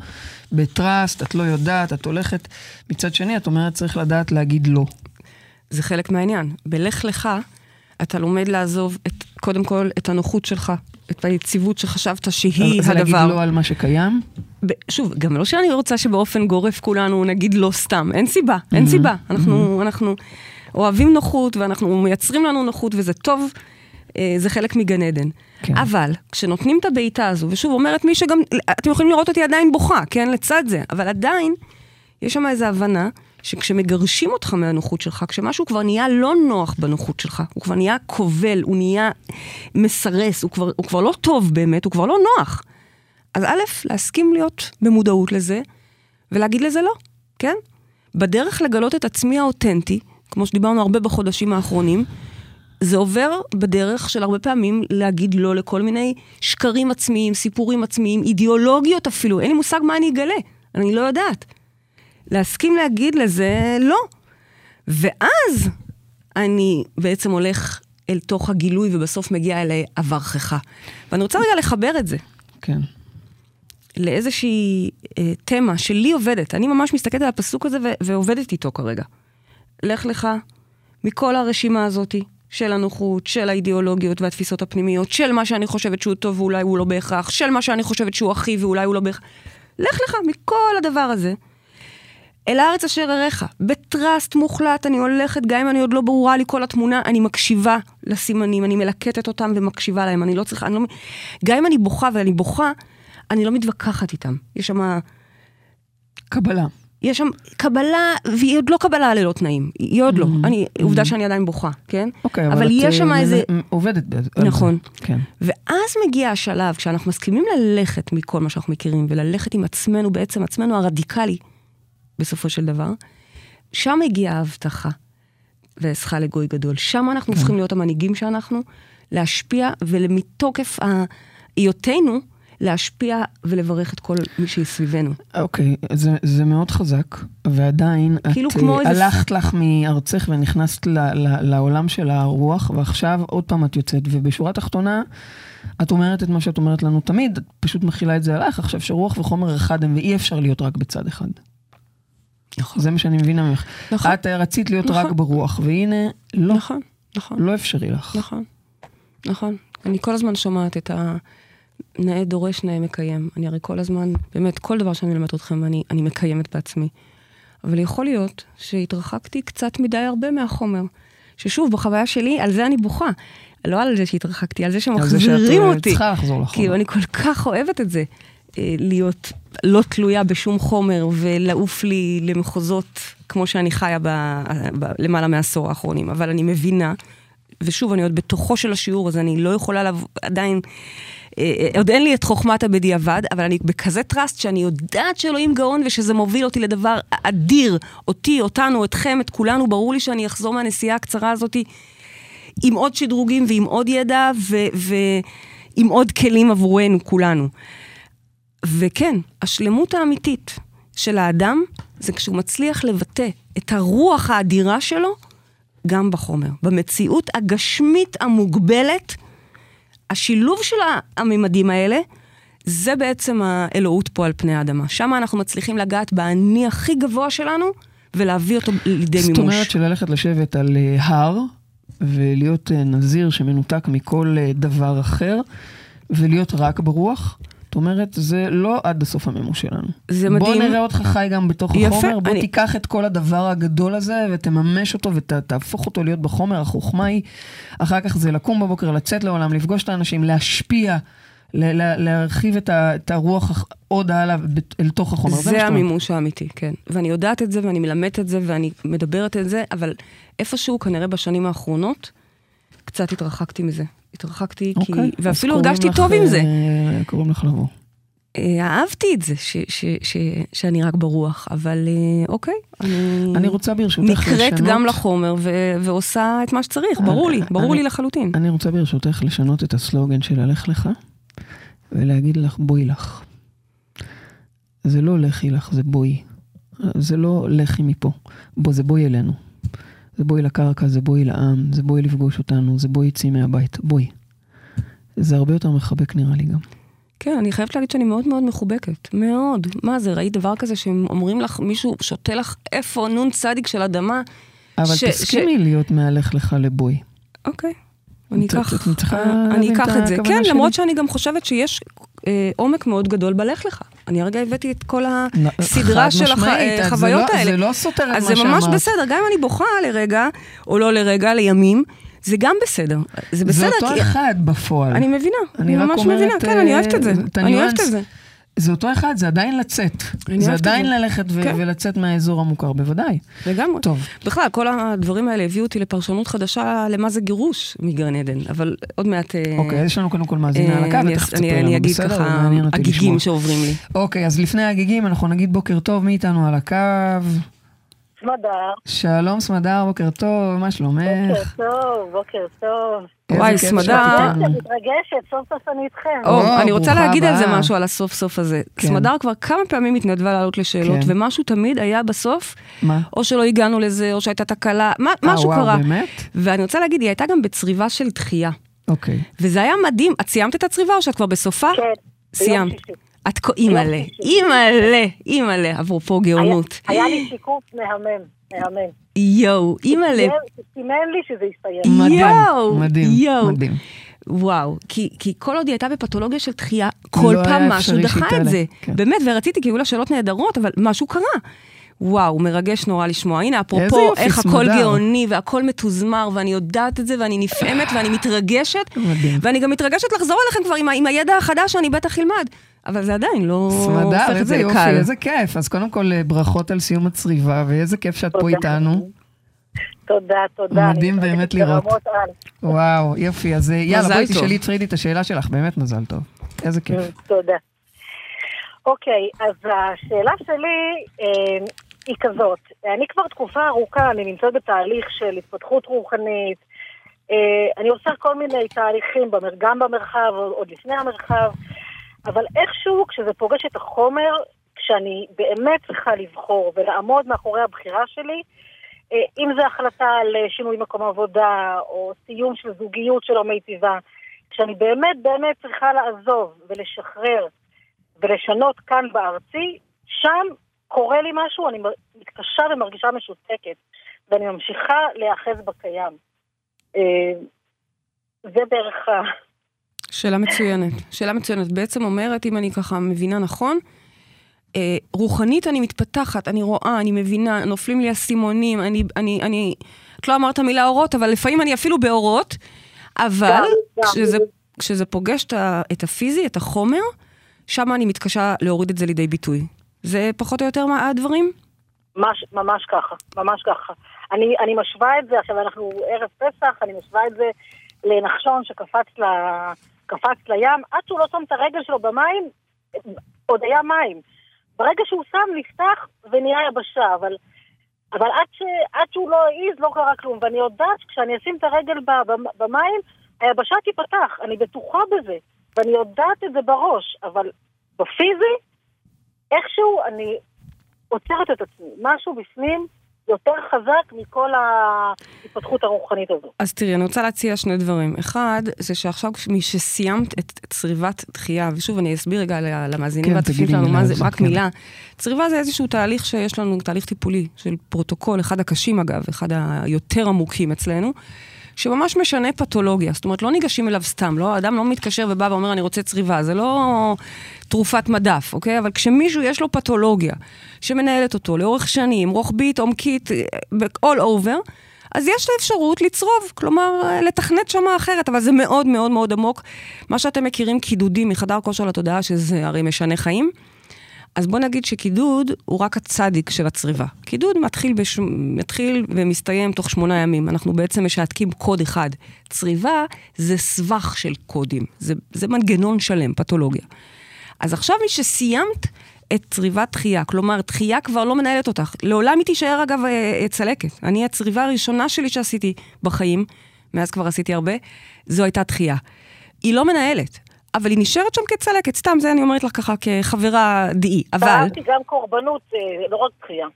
בטראסט, את לא יודעת, את הולכת. מצד שני, את אומרת, צריך לדעת להגיד לא. זה חלק מהעניין. בלך לך, אתה לומד לעזוב את, קודם כל את הנוחות שלך, את היציבות שחשבת שהיא זה להגיד הדבר. לא על מה שקיים? שוב, גם לא שאני רוצה שבאופן גורף כולנו נגיד לא סתם, אין סיבה, אין סיבה. אנחנו, אנחנו אוהבים נוחות ואנחנו מייצרים לנו נוחות וזה טוב, אה, זה חלק מגן עדן. כן. אבל כשנותנים את הבעיטה הזו, ושוב אומרת מי שגם, אתם יכולים לראות אותי עדיין בוכה, כן, לצד זה, אבל עדיין יש שם איזו הבנה שכשמגרשים אותך מהנוחות שלך, כשמשהו כבר נהיה לא נוח בנוחות שלך, הוא כבר נהיה כובל, הוא נהיה מסרס, הוא כבר, הוא כבר לא טוב באמת, הוא כבר לא נוח. אז א', להסכים להיות במודעות לזה, ולהגיד לזה לא, כן? בדרך לגלות את עצמי האותנטי, כמו שדיברנו הרבה בחודשים האחרונים, זה עובר בדרך של הרבה פעמים להגיד לא לכל מיני שקרים עצמיים, סיפורים עצמיים, אידיאולוגיות אפילו, אין לי מושג מה אני אגלה, אני לא יודעת. להסכים להגיד לזה לא. ואז אני בעצם הולך אל תוך הגילוי ובסוף מגיע אל עברכך. ואני רוצה רגע לחבר את זה. כן. לאיזושהי אה, תמה שלי עובדת. אני ממש מסתכלת על הפסוק הזה ו- ועובדת איתו כרגע. לך לך מכל הרשימה הזאתי של הנוחות, של האידיאולוגיות והתפיסות הפנימיות, של מה שאני חושבת שהוא טוב ואולי הוא לא בהכרח, של מה שאני חושבת שהוא אחי ואולי הוא לא בהכרח. לך לך מכל הדבר הזה. אל הארץ אשר אראך, בטראסט מוחלט, אני הולכת, גם אם אני עוד לא ברורה לי כל התמונה, אני מקשיבה לסימנים, אני מלקטת אותם ומקשיבה להם, אני לא צריכה, אני לא... גם אם אני בוכה ואני בוכה, אני לא מתווכחת איתם. יש שם, קבלה. יש שם קבלה, והיא עוד לא קבלה ללא תנאים. היא עוד לא. אני, עובדה שאני עדיין בוכה, כן? אוקיי, אבל, אבל את יש שם אה, איזה... עובדת בזה. זה. נכון. כן. ואז מגיע השלב, כשאנחנו מסכימים ללכת מכל מה שאנחנו מכירים, וללכת עם עצמנו, בעצם עצמנו הרדיקלי, בסופו של דבר, שם הגיעה ההבטחה, ואעשך לגוי גדול. שם אנחנו כן. הופכים להיות המנהיגים שאנחנו, להשפיע, ומתוקף היותנו, להשפיע ולברך את כל מי שסביבנו. אוקיי, זה, זה מאוד חזק, ועדיין כאילו את כמו אה, איזה- הלכת לך מארצך ונכנסת ל, ל, לעולם של הרוח, ועכשיו עוד פעם את יוצאת, ובשורה התחתונה, את אומרת את מה שאת אומרת לנו תמיד, את פשוט מכילה את זה עלייך, עכשיו שרוח וחומר אחד הם, ואי אפשר להיות רק בצד אחד. נכון. זה מה שאני מבינה ממך. נכון. את אה, רצית להיות רק נכון. ברוח, והנה, לא, נכון, נכון. לא אפשרי לך. נכון, נכון. אני כל הזמן שומעת את ה... נאה דורש, נאה מקיים. אני הרי כל הזמן, באמת, כל דבר שאני מלמדת אתכם, אני, אני מקיימת בעצמי. אבל יכול להיות שהתרחקתי קצת מדי הרבה מהחומר. ששוב, בחוויה שלי, על זה אני בוכה. לא על זה שהתרחקתי, על זה על זה שאת שמחזירים אה, אותי. צריכה לחזור לחומר. כאילו, אני כל כך אוהבת את זה. אה, להיות לא תלויה בשום חומר ולעוף לי למחוזות כמו שאני חיה ב, ב, למעלה מעשור האחרונים. אבל אני מבינה, ושוב, אני עוד בתוכו של השיעור, אז אני לא יכולה לב... עדיין... אה, אה, עוד אין לי את חוכמת הבדיעבד, אבל אני בכזה טראסט שאני יודעת שאלוהים גאון ושזה מוביל אותי לדבר אדיר. אותי, אותנו, אתכם, את כולנו. ברור לי שאני אחזור מהנסיעה הקצרה הזאתי עם עוד שדרוגים ועם עוד ידע ו- ועם עוד כלים עבורנו, כולנו. וכן, השלמות האמיתית של האדם זה כשהוא מצליח לבטא את הרוח האדירה שלו גם בחומר. במציאות הגשמית המוגבלת, השילוב של הממדים האלה, זה בעצם האלוהות פה על פני האדמה. שם אנחנו מצליחים לגעת באני הכי גבוה שלנו ולהביא אותו לידי זאת מימוש. אומרת שללכת לשבת על אה, הר ולהיות אה, נזיר שמנותק מכל אה, דבר אחר ולהיות רק ברוח, זאת אומרת, זה לא עד הסוף המימוש שלנו. זה בוא מדהים. נראה אותך חי גם בתוך יפה, החומר, בוא אני- תיקח את כל הדבר הגדול הזה ותממש אותו ותהפוך אותו להיות בחומר. החוכמה היא, אחר כך זה לקום בבוקר, לצאת לעולם, לפגוש את האנשים, להשפיע, ל- ל- להרחיב את ה- את הרוח עוד הלאה אל תוך החומר. זה אומרת. המימוש האמיתי, כן. ואני יודעת את זה, ואני מלמדת את זה, ואני מדברת את זה, אבל איפשהו, כנראה בשנים האחרונות, קצת התרחקתי מזה. התרחקתי, כי... אוקיי, ואפילו הרגשתי לך, טוב עם זה. אה, קוראים לך לבוא. אה, אהבתי את זה, ש, ש, ש, שאני רק ברוח, אבל אה, אוקיי, אני... אני רוצה ברשותך נקראת לשנות... גם לחומר ו, ועושה את מה שצריך, ברור לי, ברור אני- לי לחלוטין. אני רוצה ברשותך לשנות את הסלוגן של הלך לך, ולהגיד לך בואי לך. זה לא לכי לך, זה בואי. זה לא לכי מפה. בוא, זה בואי אלינו. זה בואי לקרקע, זה בואי לעם, זה בואי לפגוש אותנו, זה בואי צאי מהבית, בואי. זה הרבה יותר מחבק נראה לי גם. כן, אני חייבת להגיד שאני מאוד מאוד מחובקת, מאוד. מה זה, ראית דבר כזה שהם אומרים לך, מישהו שותה לך איפה נון צדיק של אדמה? אבל ש- תסכימי להיות מהלך לך לבואי. אוקיי, אני אקח, אני אקח את זה. כן. למרות שאני גם חושבת שיש אה, עומק מאוד גדול בלך לך. אני הרגע הבאתי את כל הסדרה של הח- אז החוויות זה לא- האלה. זה לא סותר את מה אז שאמרת. זה ממש בסדר, גם אם אני בוכה לרגע, או לא לרגע, לימים, זה גם בסדר. זה זה בסדר, אותו כי... אחד בפועל. אני מבינה, אני רק ממש אומרת, מבינה, כן, אני אוהבת את זה. אה, את אני אוהבת. את זה. זה אותו אחד, זה עדיין לצאת. אני זה עדיין זה. ללכת ו- כן. ולצאת מהאזור המוכר, בוודאי. לגמרי. טוב. בכלל, כל הדברים האלה הביאו אותי לפרשנות חדשה למה זה גירוש מגן עדן, אבל עוד מעט... אה, אוקיי, יש לנו קודם כל מאזינה על הקו, אה, אני- ותכף אני- תספר אני לנו, אגיד בסדר? ככה. הגיגים שעוברים לי. אוקיי, אז לפני הגיגים אנחנו נגיד בוקר טוב, מי איתנו על הקו? סמדר, שלום סמדר, בוקר טוב, מה בוקר שלומך? טוב, בוקר טוב. וואי, סמדר. מתרגשת, סוף סוף אני איתכם. או, או, אני רוצה להגיד על זה. משהו, על הסוף סוף הזה. כן. סמדר כבר כמה פעמים התנדבה לעלות לשאלות, כן. ומשהו תמיד היה בסוף, מה? או שלא הגענו לזה, או שהייתה תקלה, מה- אה, משהו וואו, קרה. באמת? ואני רוצה להגיד, היא הייתה גם בצריבה של דחייה. אוקיי. וזה היה מדהים. את סיימת את הצריבה או שאת כבר בסופה? כן, ביום סיימת. את כה- אימא'לה. אימא'לה, אימא'לה, אפרופו גאונות. היה היה לי שיקוף מהמם, מהמם. יואו, אימא'לה, סימן לי שזה יסתיים. מדהים, יואו, מדהים. מדהים. וואו, כי, כי כל עוד היא הייתה בפתולוגיה של דחייה, כל לא פעם היה משהו דחה את זה. כן. באמת, ורציתי, כי היו לה שאלות נהדרות, אבל משהו קרה. וואו, מרגש נורא לשמוע. הנה, אפרופו, איך הכל סמדר. גאוני והכל מתוזמר, ואני יודעת את זה, ואני נפעמת ואני מתרגשת, מדהים. ואני גם מתרגשת לחזור אליכם כבר עם, עם הידע החדש שאני בטח אלמד. אבל זה עדיין לא סמדר, איזה זה יופי, לקל. איזה כיף. אז קודם כל, אה, ברכות על סיום הצריבה, ואיזה כיף שאת פה תודה. איתנו. תודה, תודה. מדהים באמת לראות. וואו, יופי. אז אה, יאללה, בואי. תשאלי את פרידי את השאלה שלך, באמת מזל טוב. איזה כיף. תודה. אוקיי, אז השאלה שלי אה, היא כזאת. אני כבר תקופה ארוכה, אני נמצאת בתהליך של התפתחות רוחנית. אה, אני עושה כל מיני תהליכים, גם במרחב, עוד לפני המרחב, אבל איכשהו כשזה פוגש את החומר, כשאני באמת צריכה לבחור ולעמוד מאחורי הבחירה שלי, אה, אם זו החלטה על אה, שינוי מקום עבודה, או סיום של זוגיות שלא מיטיבה, כשאני באמת באמת צריכה לעזוב ולשחרר ולשנות כאן בארצי, שם קורה לי משהו, אני מתקשה ומרגישה משותקת, ואני ממשיכה להיאחז בקיים. אה, זה בערך. שאלה מצוינת. שאלה מצוינת. בעצם אומרת, אם אני ככה מבינה נכון, אה, רוחנית אני מתפתחת, אני רואה, אני מבינה, נופלים לי אסימונים, אני, אני, אני, את לא אמרת מילה אורות, אבל לפעמים אני אפילו באורות, אבל גם, גם. כשזה, כשזה פוגש את, ה, את הפיזי, את החומר, שם אני מתקשה להוריד את זה לידי ביטוי. זה פחות או יותר מה הדברים? ממש, ממש ככה, ממש ככה. אני, אני משווה את זה, עכשיו אנחנו ערב פסח, אני משווה את זה לנחשון שקפץ ל, קפץ לים, עד שהוא לא שם את הרגל שלו במים, עוד היה מים. ברגע שהוא שם, נפתח ונהיה יבשה, אבל, אבל עד, ש, עד שהוא לא העז, לא קרה כלום. ואני יודעת שכשאני אשים את הרגל במים, היבשה תיפתח, אני בטוחה בזה, ואני יודעת את זה בראש, אבל בפיזי, איכשהו אני עוצרת את עצמי. משהו בפנים יותר חזק מכל ההתפתחות הרוחנית הזו. אז תראי, אני רוצה להציע שני דברים. אחד, זה שעכשיו משסיימת את צריבת דחייה, ושוב, אני אסביר רגע למאזינים כן, והצופים שלנו מה זה, רק כן. מילה. צריבה זה איזשהו תהליך שיש לנו, תהליך טיפולי של פרוטוקול, אחד הקשים אגב, אחד היותר עמוקים אצלנו. שממש משנה פתולוגיה, זאת אומרת, לא ניגשים אליו סתם, לא, האדם לא מתקשר ובא ואומר, אני רוצה צריבה, זה לא תרופת מדף, אוקיי? אבל כשמישהו יש לו פתולוגיה שמנהלת אותו לאורך שנים, רוחבית, עומקית, all over, אז יש לו אפשרות לצרוב, כלומר, לתכנת שמה אחרת, אבל זה מאוד מאוד מאוד עמוק. מה שאתם מכירים קידודים מחדר כושר לתודעה, שזה הרי משנה חיים. אז בוא נגיד שקידוד הוא רק הצדיק של הצריבה. קידוד מתחיל, בש... מתחיל ומסתיים תוך שמונה ימים. אנחנו בעצם משעתקים קוד אחד. צריבה זה סבך של קודים. זה, זה מנגנון שלם, פתולוגיה. אז עכשיו משסיימת את צריבת דחייה, כלומר, דחייה כבר לא מנהלת אותך. לעולם היא תישאר, אגב, אה, אה, צלקת. אני, הצריבה הראשונה שלי שעשיתי בחיים, מאז כבר עשיתי הרבה, זו הייתה דחייה. היא לא מנהלת. אבל היא נשארת שם כצלקת, סתם, זה אני אומרת לך ככה כחברה דעי, אבל... טענתי גם קורבנות, אה, לא רק דחייה.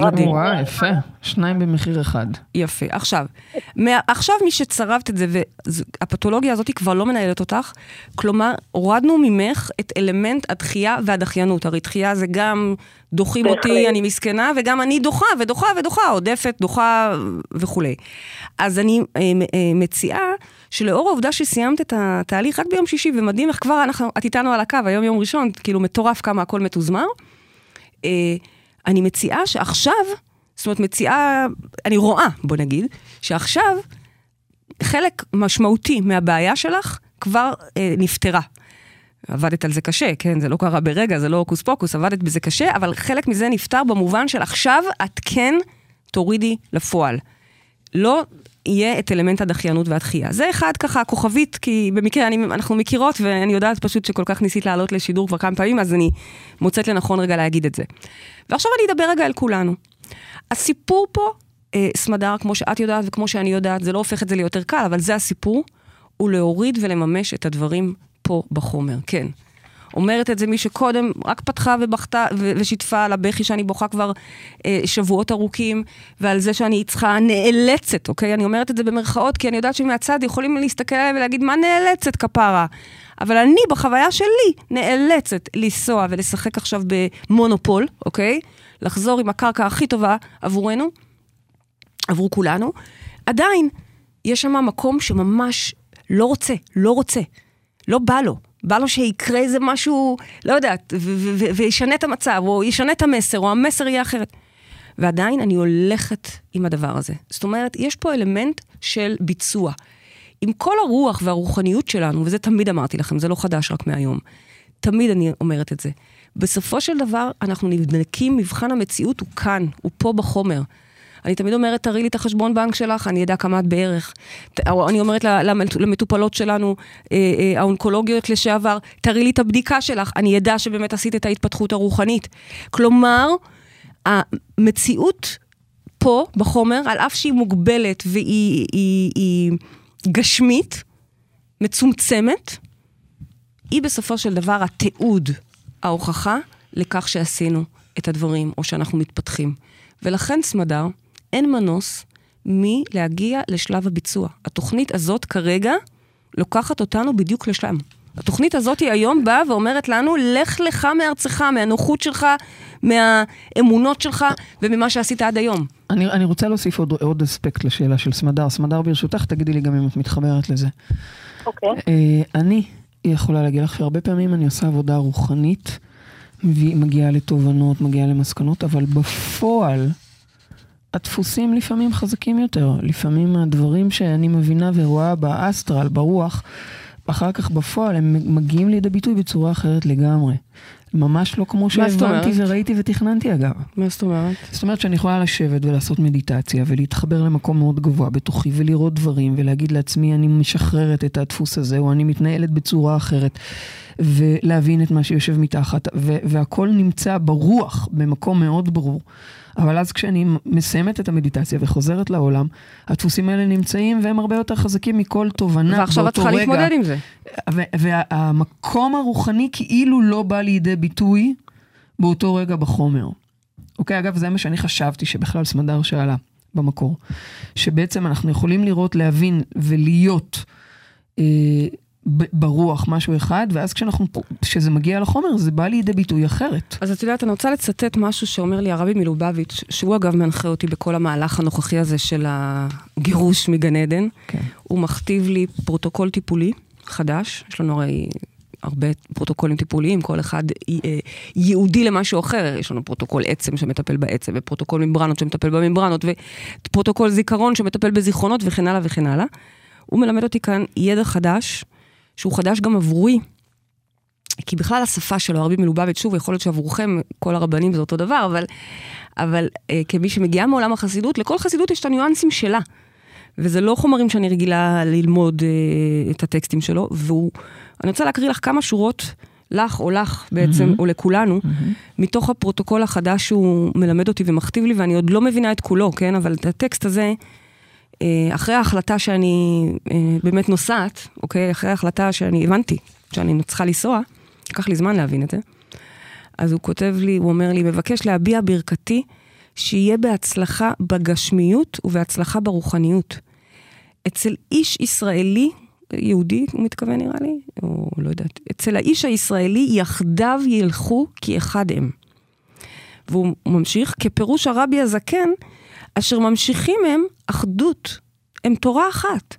מדהים. וואי, יפה. שניים במחיר אחד. יפה. עכשיו, מה, עכשיו מי שצרבת את זה, והפתולוגיה הזאת כבר לא מנהלת אותך, כלומר, הורדנו ממך את אלמנט הדחייה והדחיינות. הרי דחייה זה גם דוחים. אותי, אני מסכנה, וגם אני דוחה ודוחה ודוחה, עודפת, דוחה וכולי. אז אני אה, אה, מציעה שלאור העובדה שסיימת את התהליך רק ביום שישי, ומדהים איך כבר אנחנו, את איתנו על הקו, היום יום ראשון, כאילו מטורף כמה הכל מתוזמר, אה, אני מציעה שעכשיו, זאת אומרת, מציעה, אני רואה, בוא נגיד, שעכשיו חלק משמעותי מהבעיה שלך כבר אה, נפתרה. עבדת על זה קשה, כן? זה לא קרה ברגע, זה לא הוקוס פוקוס, עבדת בזה קשה, אבל חלק מזה נפתר במובן של עכשיו את כן תורידי לפועל. לא יהיה את אלמנט הדחיינות והדחייה. זה אחד ככה, כוכבית, כי במקרה אני, אנחנו מכירות, ואני יודעת פשוט שכל כך ניסית לעלות לשידור כבר כמה פעמים, אז אני מוצאת לנכון רגע להגיד את זה. ועכשיו אני אדבר רגע על כולנו. הסיפור פה, אה, סמדר, כמו שאת יודעת וכמו שאני יודעת, זה לא הופך את זה ליותר קל, אבל זה הסיפור, הוא להוריד ולממש את הדברים פה בחומר, כן. אומרת את זה מי שקודם רק פתחה ובכתה ושיתפה על הבכי שאני בוכה כבר אה, שבועות ארוכים, ועל זה שאני צריכה נאלצת, אוקיי? אני אומרת את זה במרכאות, כי אני יודעת שמהצד יכולים להסתכל עליי ולהגיד, מה נאלצת כפרה? אבל אני, בחוויה שלי, נאלצת לנסוע ולשחק עכשיו במונופול, אוקיי? לחזור עם הקרקע הכי טובה עבורנו, עבור כולנו. עדיין, יש שם מקום שממש לא רוצה, לא רוצה, לא בא לו. בא לו שיקרה איזה משהו, לא יודעת, וישנה את המצב, או ישנה את המסר, או המסר יהיה אחרת. ועדיין אני הולכת עם הדבר הזה. זאת אומרת, יש פה אלמנט של ביצוע. עם כל הרוח והרוחניות שלנו, וזה תמיד אמרתי לכם, זה לא חדש רק מהיום, תמיד אני אומרת את זה. בסופו של דבר, אנחנו נבדקים, מבחן המציאות הוא כאן, הוא פה בחומר. אני תמיד אומרת, תראי לי את החשבון בנק שלך, אני אדע כמה את בערך. או אני אומרת למטופלות שלנו, אה, אה, האונקולוגיות לשעבר, תראי לי את הבדיקה שלך, אני אדע שבאמת עשית את ההתפתחות הרוחנית. כלומר, המציאות פה, בחומר, על אף שהיא מוגבלת והיא היא, היא גשמית, מצומצמת, היא בסופו של דבר התיעוד, ההוכחה לכך שעשינו את הדברים, או שאנחנו מתפתחים. ולכן, סמדר, אין מנוס מלהגיע לשלב הביצוע. התוכנית הזאת כרגע לוקחת אותנו בדיוק לשם. התוכנית הזאת היא היום באה ואומרת לנו, לך לך מארצך, מהנוחות שלך, מהאמונות שלך וממה שעשית עד היום. אני, אני רוצה להוסיף עוד, עוד אספקט לשאלה של סמדר. סמדר, ברשותך, תגידי לי גם אם את מתחברת לזה. אוקיי. Okay. אה, אני יכולה להגיד לך שהרבה פעמים אני עושה עבודה רוחנית, מגיעה לתובנות, מגיעה למסקנות, אבל בפועל, הדפוסים לפעמים חזקים יותר. לפעמים הדברים שאני מבינה ורואה באסטרל, ברוח, אחר כך בפועל הם מגיעים לידי ביטוי בצורה אחרת לגמרי. ממש לא כמו שהבנתי וראיתי ותכננתי אגב. מה זאת אומרת? זאת אומרת שאני יכולה לשבת ולעשות מדיטציה ולהתחבר למקום מאוד גבוה בתוכי ולראות דברים ולהגיד לעצמי אני משחררת את הדפוס הזה או אני מתנהלת בצורה אחרת ולהבין את מה שיושב מתחת והכל נמצא ברוח במקום מאוד ברור. אבל אז כשאני מסיימת את המדיטציה וחוזרת לעולם, הדפוסים האלה נמצאים והם הרבה יותר חזקים מכל תובנה באותו רגע. ועכשיו את צריכה להתמודד עם זה. והמקום הרוחני כאילו לא בא לידי ביטוי באותו רגע בחומר. אוקיי, אגב, זה מה שאני חשבתי שבכלל סמדר שאלה במקור. שבעצם אנחנו יכולים לראות, להבין ולהיות אה, ברוח משהו אחד, ואז כשאנחנו, כשזה מגיע לחומר, זה בא לידי ביטוי אחרת. אז את יודעת, אני רוצה לצטט משהו שאומר לי הרבי מלובביץ', שהוא אגב מנחה אותי בכל המהלך הנוכחי הזה של הגירוש מגן עדן. כן. הוא מכתיב לי פרוטוקול טיפולי חדש, יש לנו הרי הרבה פרוטוקולים טיפוליים, כל אחד אה, ייעודי למשהו אחר. יש לנו פרוטוקול עצם שמטפל בעצם, ופרוטוקול ממברנות שמטפל בממברנות, ופרוטוקול זיכרון שמטפל בזיכרונות וכן הלאה וכן הלאה. הוא מלמד אותי כאן ידע חדש, שהוא חדש גם עבורי. כי בכלל השפה שלו, הרבי מלובביץ', שוב, יכול להיות שעבורכם, כל הרבנים זה אותו דבר, אבל, אבל אה, כמי שמגיעה מעולם החסידות, לכל חסידות יש את הניואנסים שלה. וזה לא חומרים שאני רגילה ללמוד אה, את הטקסטים שלו, והוא... אני רוצה להקריא לך כמה שורות, לך או לך בעצם, mm-hmm. או לכולנו, mm-hmm. מתוך הפרוטוקול החדש שהוא מלמד אותי ומכתיב לי, ואני עוד לא מבינה את כולו, כן? אבל את הטקסט הזה... אה, אחרי ההחלטה שאני אה, באמת נוסעת, אוקיי? אחרי ההחלטה שאני הבנתי שאני צריכה לנסוע, לקח לי זמן להבין את זה, אז הוא כותב לי, הוא אומר לי, מבקש להביע ברכתי שיהיה בהצלחה בגשמיות ובהצלחה ברוחניות. אצל איש ישראלי, יהודי הוא מתכוון נראה לי, או לא יודעת, אצל האיש הישראלי יחדיו ילכו כי אחד הם. והוא ממשיך, כפירוש הרבי הזקן, אשר ממשיכים הם אחדות, הם תורה אחת.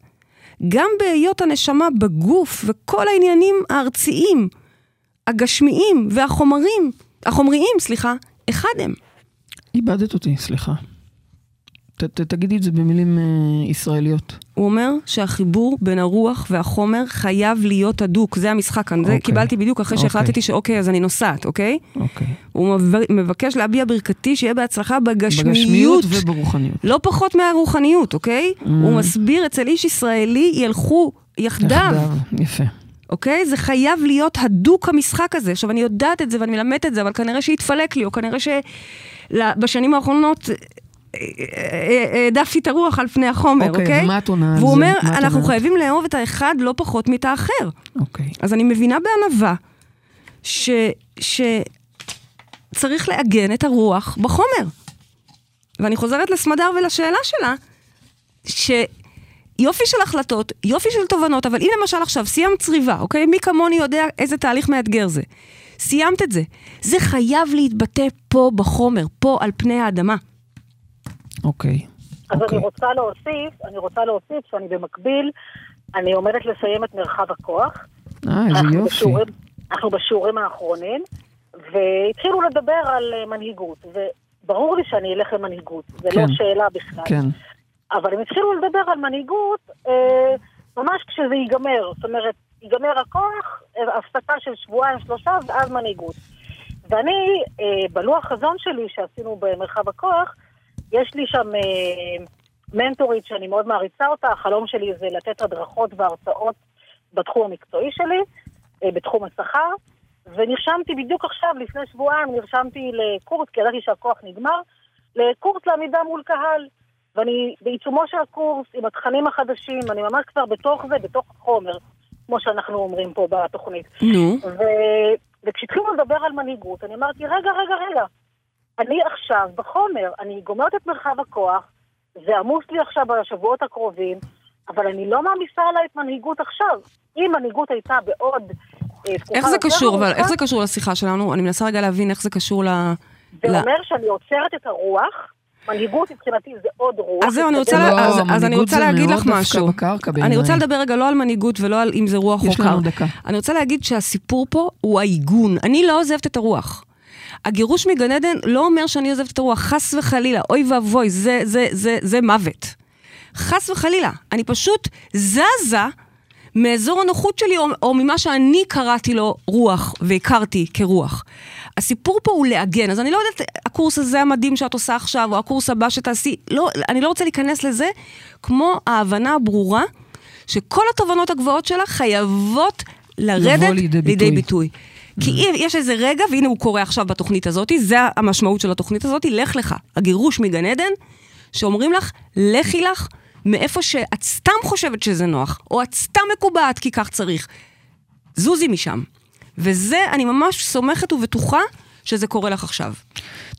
גם בהיות הנשמה בגוף וכל העניינים הארציים, הגשמיים והחומרים, החומריים, סליחה, אחד הם. איבדת אותי, סליחה. ת, ת, תגידי את זה במילים uh, ישראליות. הוא אומר שהחיבור בין הרוח והחומר חייב להיות הדוק, זה המשחק כאן. זה אוקיי. קיבלתי בדיוק אחרי אוקיי. שהחלטתי שאוקיי, אז אני נוסעת, אוקיי? אוקיי. הוא מבקש- להביע ברכתי שיהיה בהצלחה בגשמיות. בגשמיות וברוחניות. לא פחות מהרוחניות, אוקיי? Mm. הוא מסביר, אצל איש ישראלי ילכו יחדיו, יפה. אוקיי? זה חייב להיות הדוק המשחק הזה. עכשיו, אני יודעת את זה ואני מלמדת את זה, אבל כנראה שהתפלק לי, או כנראה שבשנים האחרונות העדפתי את הרוח על פני החומר, אוקיי, אוקיי? ומה את עונה על והוא זה? אומר, מה את אנחנו? חייבים לאהוב את האחד לא פחות מאת האחר. אוקיי. אז אני מבינה בענווה ש... שצריך לעגן את הרוח בחומר. ואני חוזרת לסמדר ולשאלה שלה, שיופי של החלטות, יופי של תובנות, אבל אם למשל עכשיו סיימת צריבה, אוקיי? מי כמוני יודע איזה תהליך מאתגר זה. סיימת את זה. זה חייב להתבטא פה בחומר, פה על פני האדמה. אוקיי. אז אוקיי. אני רוצה להוסיף, אני רוצה להוסיף שאני במקביל, אני עומדת לסיים את מרחב הכוח. אה, איזה יופי. בשיעורים, אנחנו בשיעורים האחרונים, והתחילו לדבר על אה, מנהיגות, וברור לי שאני אלך למנהיגות, זה כן. לא שאלה בכלל. כן. אבל הם התחילו לדבר על מנהיגות אה, ממש כשזה ייגמר. זאת אומרת, ייגמר הכוח, אה, הפסקה של שבועיים, שלושה, ואז מנהיגות. ואני, אה, בלוח חזון שלי שעשינו במרחב הכוח, יש לי שם אה, מנטורית שאני מאוד מעריצה אותה, החלום שלי זה לתת הדרכות והרצאות בתחום המקצועי שלי, אה, בתחום השכר, ונרשמתי בדיוק עכשיו, לפני שבועיים, נרשמתי לקורס, כי ידעתי שהכוח נגמר, לקורס לעמידה מול קהל. ואני בעיצומו של הקורס, עם התכנים החדשים, אני ממש כבר בתוך זה, בתוך החומר, כמו שאנחנו אומרים פה בתוכנית. נו. ו... וכשהתחילו לדבר על מנהיגות, אני אמרתי, רגע, רגע, רגע, אני עכשיו בחומר, אני גומרת את מרחב הכוח, זה עמוס לי עכשיו בשבועות הקרובים, אבל אני לא מעמיסה עליי את מנהיגות עכשיו. אם מנהיגות הייתה בעוד אה, איך זה קשור, אבל איך זה קשור לשיחה שלנו? אני מנסה רגע להבין איך זה קשור ל... זה ל- אומר שאני עוצרת את הרוח, מנהיגות מבחינתי זה עוד רוח. אז זהו, אני רוצה, לא, אז, אז אני מנהיגות רוצה זה להגיד לך משהו. בקרקע אני. רוצה לדבר רגע לא על מנהיגות ולא על אם זה רוח או יש קר. לנו דקה. אני רוצה להגיד שהסיפור פה הוא העיגון. אני לא עוזבת את הרוח. הגירוש מגן עדן לא אומר שאני עוזבת את הרוח, חס וחלילה, אוי ואבוי, זה, זה, זה, זה מוות. חס וחלילה. אני פשוט זזה מאזור הנוחות שלי, או, או ממה שאני קראתי לו רוח, והכרתי כרוח. הסיפור פה הוא לעגן, אז אני לא יודעת, הקורס הזה המדהים שאת עושה עכשיו, או הקורס הבא שתעשי, לא, אני לא רוצה להיכנס לזה, כמו ההבנה הברורה, שכל התובנות הגבוהות שלך חייבות לרדת לידי ביטוי. לידי ביטוי. כי אם יש איזה רגע, והנה הוא קורה עכשיו בתוכנית הזאת, זה המשמעות של התוכנית הזאת, לך לך. הגירוש מגן עדן, שאומרים לך, לכי לך מאיפה שאת סתם חושבת שזה נוח, או את סתם מקובעת כי כך צריך. זוזי משם. וזה, אני ממש סומכת ובטוחה שזה קורה לך עכשיו.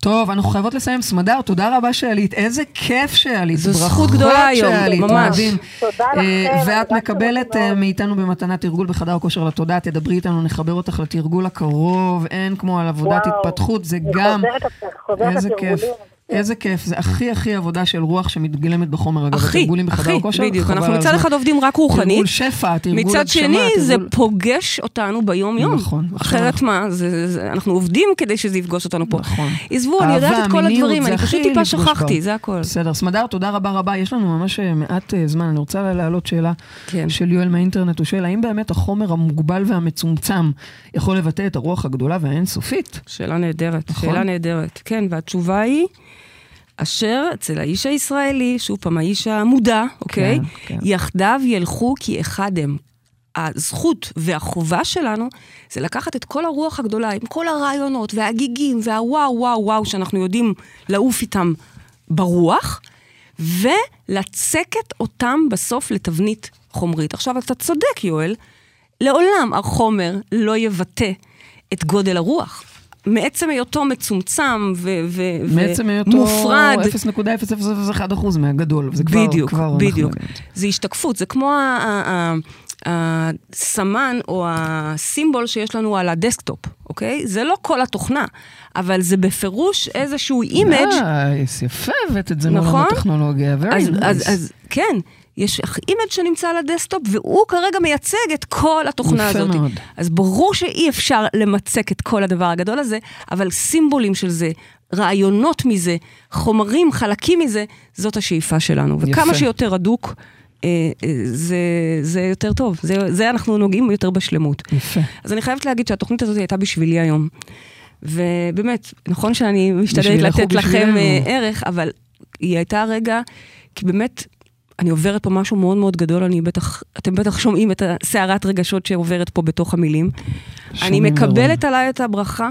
טוב, אנחנו חייבות לסיים. סמדר, תודה רבה שעלית. איזה כיף שעלית. זו זכות גדולה היום, שעלית, ממש. מדהים. תודה אה, לכם, ואת תודה מקבלת. אה, מאיתנו במתנה תרגול בחדר הכושר לתודעה. תדברי איתנו, נחבר אותך לתרגול הקרוב. אין כמו על עבודת וואו, התפתחות, זה גם... חוזרת, חוזרת איזה כיף. איזה כיף, זה הכי הכי עבודה של רוח שמתגלמת בחומר, אגב, הכי, התרגולים בחדר הכושר. בדיוק. אנחנו מצד. אחד עובדים רק רוחנית, תרגול שפע, תרגול מצד הגשמה, שני, זה פוגש אותנו ביום-יום. נכון, אחרת מה, זה, זה, אנחנו עובדים כדי שזה יפגוש אותנו פה. נכון. עזבו, אני יודעת את כל הדברים, אני פשוט טיפה שכחתי. זה הכל. בסדר, סמדר, תודה רבה רבה. יש לנו ממש אה, מעט אה, זמן, אני רוצה להעלות שאלה כן. של יואל מהאינטרנט. הוא שואל, האם באמת החומר המוגבל והמצומצם יכול לבטא את הרוח הגדולה והאינסופית? שאלה נהדרת, נכון. שאלה נהדרת. כן, והתשובה היא, אשר אצל האיש הישראלי, שוב פעם, האיש המודע, אוקיי? כן. יחדיו ילכו כי אחד הם. הזכות והחובה שלנו זה לקחת את כל הרוח הגדולה, עם כל הרעיונות והגיגים והוואו וואו וואו שאנחנו יודעים לעוף איתם ברוח, ולצקת אותם בסוף לתבנית חומרית. עכשיו, אתה צודק, יואל, לעולם החומר לא יבטא את גודל הרוח. מעצם היותו מצומצם ו- ו- מעצם היותו מופרד. 0.0001% מהגדול. זה כבר, בדיוק, כבר בדיוק. זה השתקפות, זה כמו הסמן או הסימבול שיש לנו על הדסקטופ, אוקיי? זה לא כל התוכנה, אבל זה בפירוש איזשהו image nice, יפה הבאת את זה נכון? מעולם הטכנולוגיה. very אז, nice. אז, אז כן, יש image שנמצא על הדסקטופ, והוא כרגע מייצג את כל התוכנה יפה הזאת. מאוד. אז ברור שאי אפשר למצק את כל הדבר הגדול הזה, אבל סימבולים של זה, רעיונות מזה, חומרים, חלקים מזה, זאת השאיפה שלנו. יפה. וכמה שיותר הדוק, אה, אה, זה, זה יותר טוב. זה, זה אנחנו נוגעים יותר בשלמות. יפה. אז אני חייבת להגיד שהתוכנית הזאת הייתה בשבילי היום. ובאמת, נכון שאני משתדלת לתת לכם. אה, ערך, אבל היא הייתה רגע, כי באמת, אני עוברת פה משהו מאוד מאוד גדול, אני בטח, אתם בטח שומעים את הסערת רגשות שעוברת פה בתוך המילים. אני מקבלת עליי את הברכה.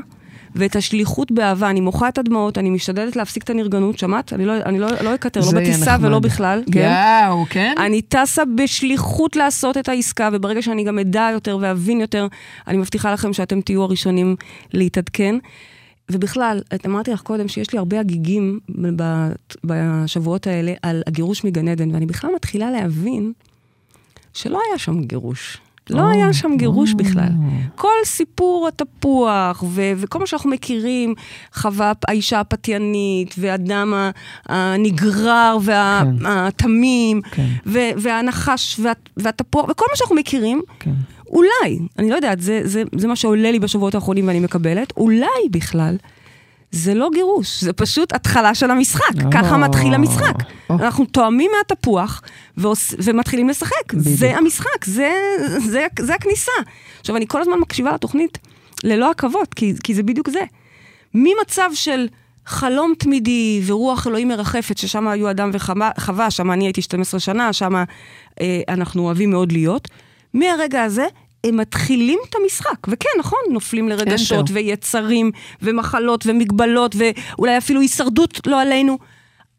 ואת השליחות באהבה, אני מוחה את הדמעות, אני משתדלת להפסיק את הנרגנות, שמעת? אני לא, אני לא, לא אקטר, לא בטיסה נחמד. ולא בכלל. כן? יאו, כן? אני טסה בשליחות לעשות את העסקה, וברגע שאני גם אדע יותר ואבין יותר, אני מבטיחה לכם שאתם תהיו הראשונים להתעדכן. ובכלל, את אמרתי לך קודם שיש לי הרבה הגיגים בשבועות האלה על הגירוש מגן עדן, ואני בכלל מתחילה להבין שלא היה שם גירוש. לא היה שם גירוש. בכלל. כל סיפור התפוח, ו- וכל מה שאנחנו מכירים, חווה האישה הפתיינית, והאדם ה- הנגרר כן. והתמים, כן. ו- והנחש וה- והתפוח, וכל מה שאנחנו מכירים, כן. אולי, אני לא יודעת, זה, זה, זה מה שעולה לי בשבועות האחרונים ואני מקבלת, אולי בכלל, זה לא גירוש, זה פשוט התחלה של המשחק. או. ככה מתחיל המשחק. או. אנחנו תואמים מהתפוח ועוש, ומתחילים לשחק. בדיוק. זה המשחק, זה, זה, זה הכניסה. עכשיו, אני כל הזמן מקשיבה לתוכנית ללא עכבות, כי, כי זה בדיוק זה. ממצב של חלום תמידי ורוח אלוהים מרחפת, ששם היו אדם וחווה, שם אני הייתי 12 שנה, שם אה, אנחנו אוהבים מאוד להיות. מהרגע הזה הם מתחילים את המשחק. וכן, נכון, נופלים לרגשות. ויצרים ומחלות ומגבלות ואולי אפילו הישרדות לא עלינו.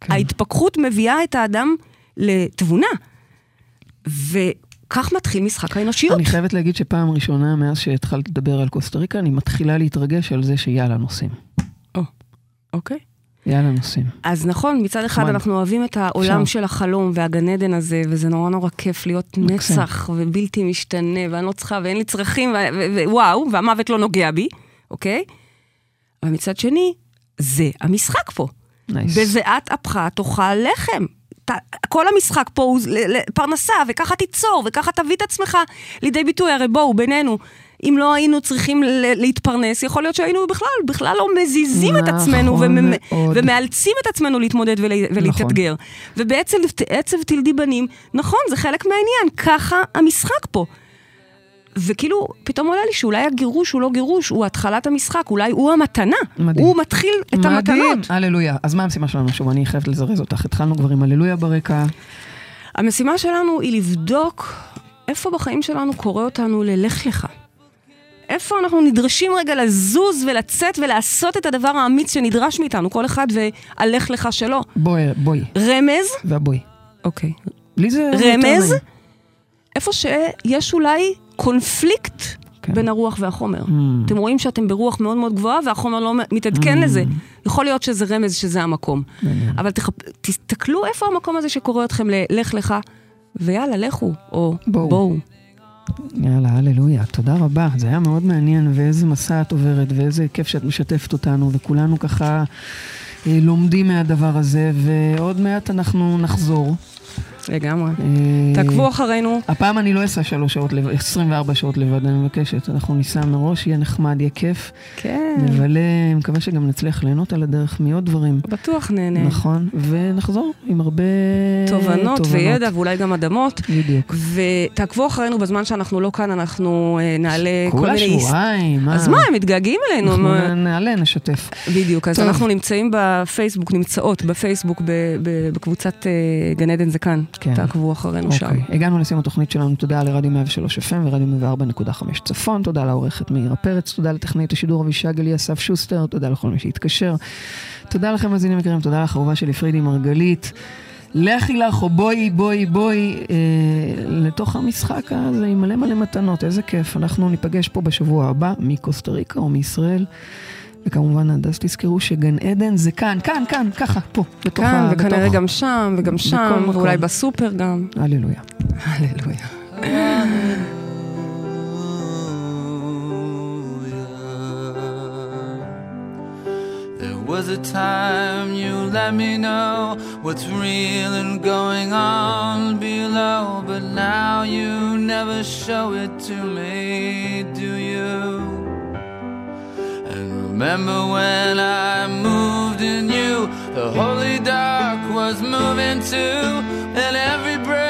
כן. ההתפכחות מביאה את האדם לתבונה. וכך מתחיל משחק האנושיות. אני חייבת להגיד שפעם ראשונה מאז שהתחלת לדבר על קוסטה ריקה, אני מתחילה להתרגש על זה שיאללה נוסעים. או, אוקיי. יאללה נוסעים. אז נכון, מצד אחד נחמד. אנחנו אוהבים את העולם אפשר. של החלום והגן עדן הזה, וזה נורא נורא כיף להיות מקסים. נצח ובלתי משתנה, ואני לא צריכה, ואין לי צרכים, ווואו, והמוות לא נוגע בי, אוקיי? אבל מצד שני, זה המשחק פה. נייס. בזיעת אפך תאכל לחם. ת- כל המשחק פה הוא פרנסה, וככה תיצור, וככה תביא את עצמך לידי ביטוי. הרי בואו, בינינו, אם לא היינו צריכים להתפרנס, יכול להיות שהיינו בכלל, בכלל לא מזיזים את עצמנו, נכון ומ- מאוד. ומאלצים את עצמנו להתמודד ול- ולהתאתגר. ובעצם עצב תלדי בנים, נכון, זה חלק מהעניין, ככה המשחק פה. וכאילו, פתאום עולה לי שאולי הגירוש הוא לא גירוש, הוא התחלת המשחק, אולי הוא המתנה. מדהים. הוא מתחיל את מדהים, המתנות. הללויה. אז מה המשימה שלנו שוב? אני חייבת לזרז אותך. התחלנו כבר עם הללויה ברקע. המשימה שלנו היא לבדוק איפה בחיים שלנו קורא אותנו ללך לך. איפה אנחנו נדרשים רגע לזוז ולצאת ולעשות את הדבר האמיץ שנדרש מאיתנו, כל אחד והלך לך שלו. בואי, בואי. רמז, והבואי. אוקיי. לי זה... רמז, איפה שיש אולי קונפליקט כן. בין הרוח והחומר. Mm. אתם רואים שאתם ברוח מאוד מאוד גבוהה והחומר לא מתעדכן לזה. יכול להיות שזה רמז שזה המקום. מעניין. אבל תחפ... תסתכלו איפה המקום הזה שקורא אתכם ללך לך, ויאללה, לכו, או בואו. בואו. יאללה, הללויה, תודה רבה. זה היה מאוד מעניין, ואיזה מסע את עוברת, ואיזה כיף שאת משתפת אותנו, וכולנו ככה אה, לומדים מהדבר הזה, ועוד מעט אנחנו נחזור. לגמרי. אה, תעקבו אחרינו. הפעם אני לא אעשה שלוש שעות, לבד, 24 שעות לבד, אני מבקשת. אנחנו ניסע מראש, יהיה נחמד, יהיה כיף. כן, נבלה, מקווה שגם נצליח ליהנות על הדרך מעוד דברים. בטוח נהנה. נכון, ונחזור עם הרבה תובנות וידע ואולי גם אדמות. בדיוק. ותעקבו אחרינו בזמן שאנחנו לא כאן, אנחנו אה, נעלה כל כולה מיני... שבועיים, אז מה, הם מתגעגעים אלינו. אנחנו מה- נעלה, נשתף. בדיוק, אז. אנחנו נמצאים בפייסבוק, נמצאות בפייסבוק בקבוצת אה, גן עדן זה כאן. כן. תעקבו אחרינו שם. אוקיי, הגענו לסיום התוכנית שלנו, תודה לרדיו 103 FM ורדיו 104.5 צפון, תודה לעורכת מאירה פרץ, תודה לטכנאית השידור אבישג אלי אסף שוסטר, תודה לכל מי שהתקשר. תודה לכם מאזינים יקרים, תודה לך אהובה שלי פרידי מרגלית. לכי לך או בואי בואי בואי אה, לתוך המשחק הזה עם מלא מלא מתנות, איזה כיף. אנחנו ניפגש פה בשבוע הבא מקוסטה ריקה או מישראל. וכמובן עד אז תזכרו שגן עדן זה כאן, כאן, כאן, ככה, פה, בתוך כאן, ה... וכנראה בתוך- גם שם, וגם שם. ואולי בסופר גם. הללויה. הללויה. was a time you let me know what's real and going on below. But now you never show it to me, do you? Remember when I moved in you, the holy dark was moving too, and every breath